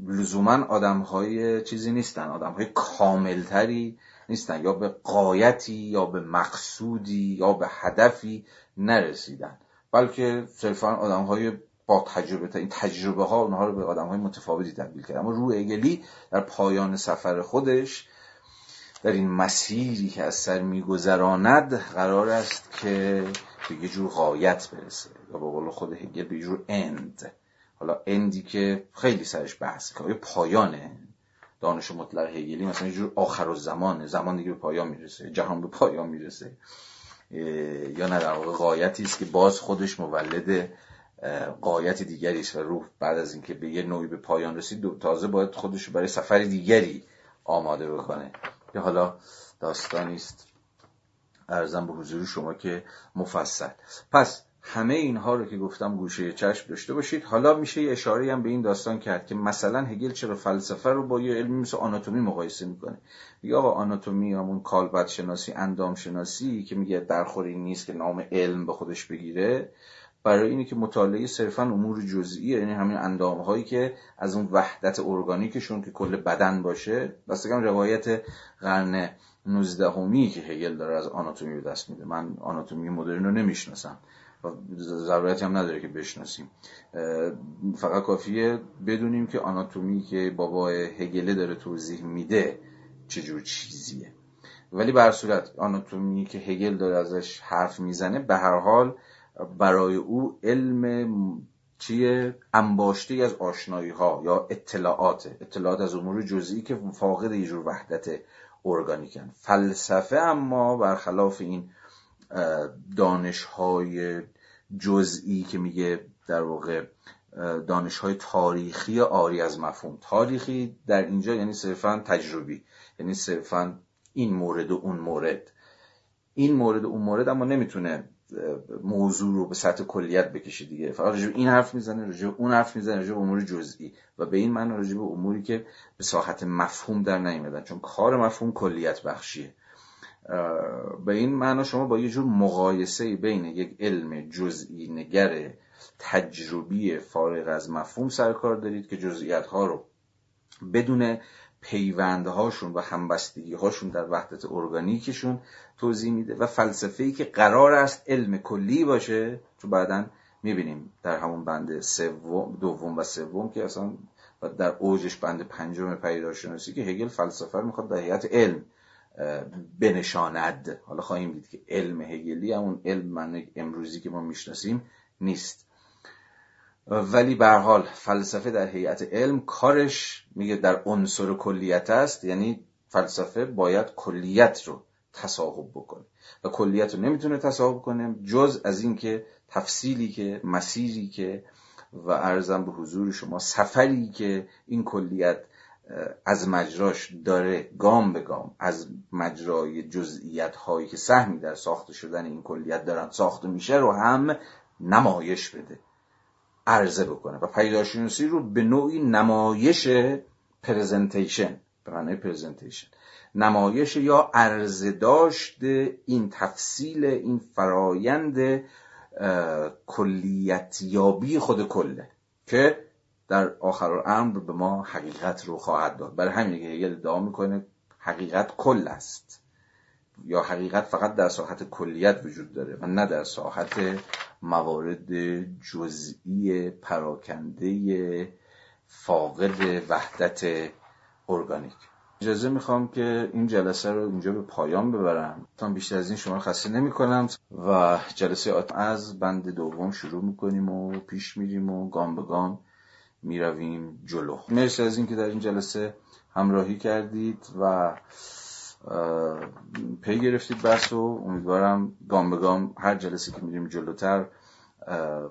Speaker 1: لزوما آدم های چیزی نیستن. آدم های کاملتری نیستن. یا به قایتی یا به مقصودی یا به هدفی نرسیدن. بلکه صرفا آدم های با تجربه این تجربه ها اونها رو به آدم های متفاوتی تبدیل کرد. اما روح اگلی در پایان سفر خودش در این مسیری که از سر میگذراند قرار است که به یه جور غایت برسه یا به قول خود هگل به یه جور اند حالا اندی که خیلی سرش بحث که پایانه دانش مطلق هگلی مثلا یه جور آخر و زمانه زمان دیگه به پایان می‌رسه. جهان به پایان می‌رسه. یا نه در واقع قایتی است که باز خودش مولد قایت دیگری است و روح بعد از اینکه به یه نوعی به پایان رسید تازه باید خودش برای سفر دیگری آماده بکنه. که حالا داستانی است. ارزم به حضور شما که مفصل. پس همه اینها رو که گفتم گوشه چشم داشته باشید. حالا میشه یه اشاره هم به این داستان کرد که مثلا هگل چرا فلسفه رو با یه علمی مثل آناتومی مقایسه می‌کنه. میگه آقا آناتومی همون کالبد شناسی اندام شناسی که میگه درخوری نیست که نام علم به خودش بگیره برای اینه که مطالعه صرفا امور جزئیه یعنی همین اندام هایی که از اون وحدت ارگانیکشون که کل بدن باشه. بستگم روایت قرن نوزدهمی که هگل داره از آناتومی به دست میده. من آناتومی مدرن رو نمی‌شناسم. و ضرورتی هم نداره که بشناسیم. فقط کافیه بدونیم که آناتومی که بابا هگله داره توضیح میده چجور چیزیه. ولی بر صورت آناتومی که هگل داره ازش حرف می‌زنه به هر حال برای او علم چیه؟ انباشته از آشنایی ها یا اطلاعات. اطلاعات از امور جزئی که فاقد یه جور وحدت ارگانیکن. فلسفه اما برخلاف این دانش های جزئی که میگه در واقع دانش های تاریخی آری از مفهوم. تاریخی در اینجا یعنی صرفا تجربی یعنی صرفا این مورد و اون مورد. این مورد و اون مورد اما نمی‌تونه موضوع رو به سطح کلیت بکشه دیگه. فقط راجع این حرف می‌زنه راجع اون حرف می‌زنه راجع امور جزئی. و به این معنی راجع به اموری که به ساحت مفهوم در نیومدن. چون کار مفهوم کلیت بخشیه. به این معنا شما با یه جور مقایسه بین یک علم جزئی نگر تجربی فارغ از مفهوم سرکار دارید که جزئیات ها رو بدون پیوندهاشون و همبستگی هاشون در وحدت ارگانیکشون توضیح میده و فلسفه ای که قرار است علم کلی باشه چون بعدا می‌بینیم در همون بند سوم دوم و سوم که اصلا و در اوجش بند پنجم پیداشناسی که هگل فلسفه رو می‌خواد در هیئت علم بنشاند. حالا خواهیم دید که علم هگلی همون علم من امروزی که ما می‌شناسیم نیست. ولی به حال فلسفه در هیئت علم کارش میگه در عنصر کلیت است یعنی فلسفه باید کلیت رو تصاحب بکنه. و کلیت رو نمی‌تونه تصاحب کنه جز از اینکه تفصیلی که مسیری که و ارزم به حضور شما سفری که این کلیت از مجراش داره گام به گام از مجرای جزئیات هایی که سهمی در ساخته شدن این کلیت دارن ساخته میشه رو هم نمایش بده. عرضه بکنه و پیداشناسی رو به نوعی نمایش پرزنتیشن به معنای پرزنتیشن نمایش یا عرضه داشت این تفصیل این فرایند کلیتیابی خود کله که در آخر امر به ما حقیقت رو خواهد داد. برای همینه که هگل ادعا می‌کنه حقیقت کل است یا حقیقت فقط در ساحت کلیت وجود داره و نه در ساحت موارد جزئی پراکنده فاقد وحدت ارگانیک. اجازه می‌خوام که این جلسه رو اینجا به پایان ببرم. تا بیشتر از این شما خسته نمی کنم و جلسه از بند دوم شروع می‌کنیم و پیش میریم و گام به گام می‌رویم جلو. مرسی از اینکه در این جلسه همراهی کردید و پی گرفتید بحث و امیدوارم گام به گام هر جلسه که میریم جلوتر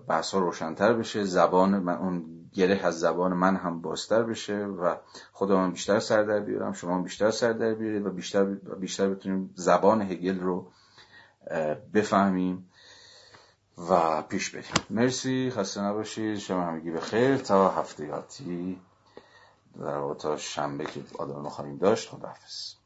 Speaker 1: بحث ها روشنتر بشه. زبان من اون گره از زبان من هم بازتر بشه و خودم بیشتر سر در بیارم شما بیشتر سر در بیارید و بیشتر بیشتر بتونیم زبان هگل رو بفهمیم و پیش بریم. مرسی. خسته نباشید. شما همگی به خیر تا هفته یاتی در تا شنبه که آدم خواهیم داشت. خداحافظ.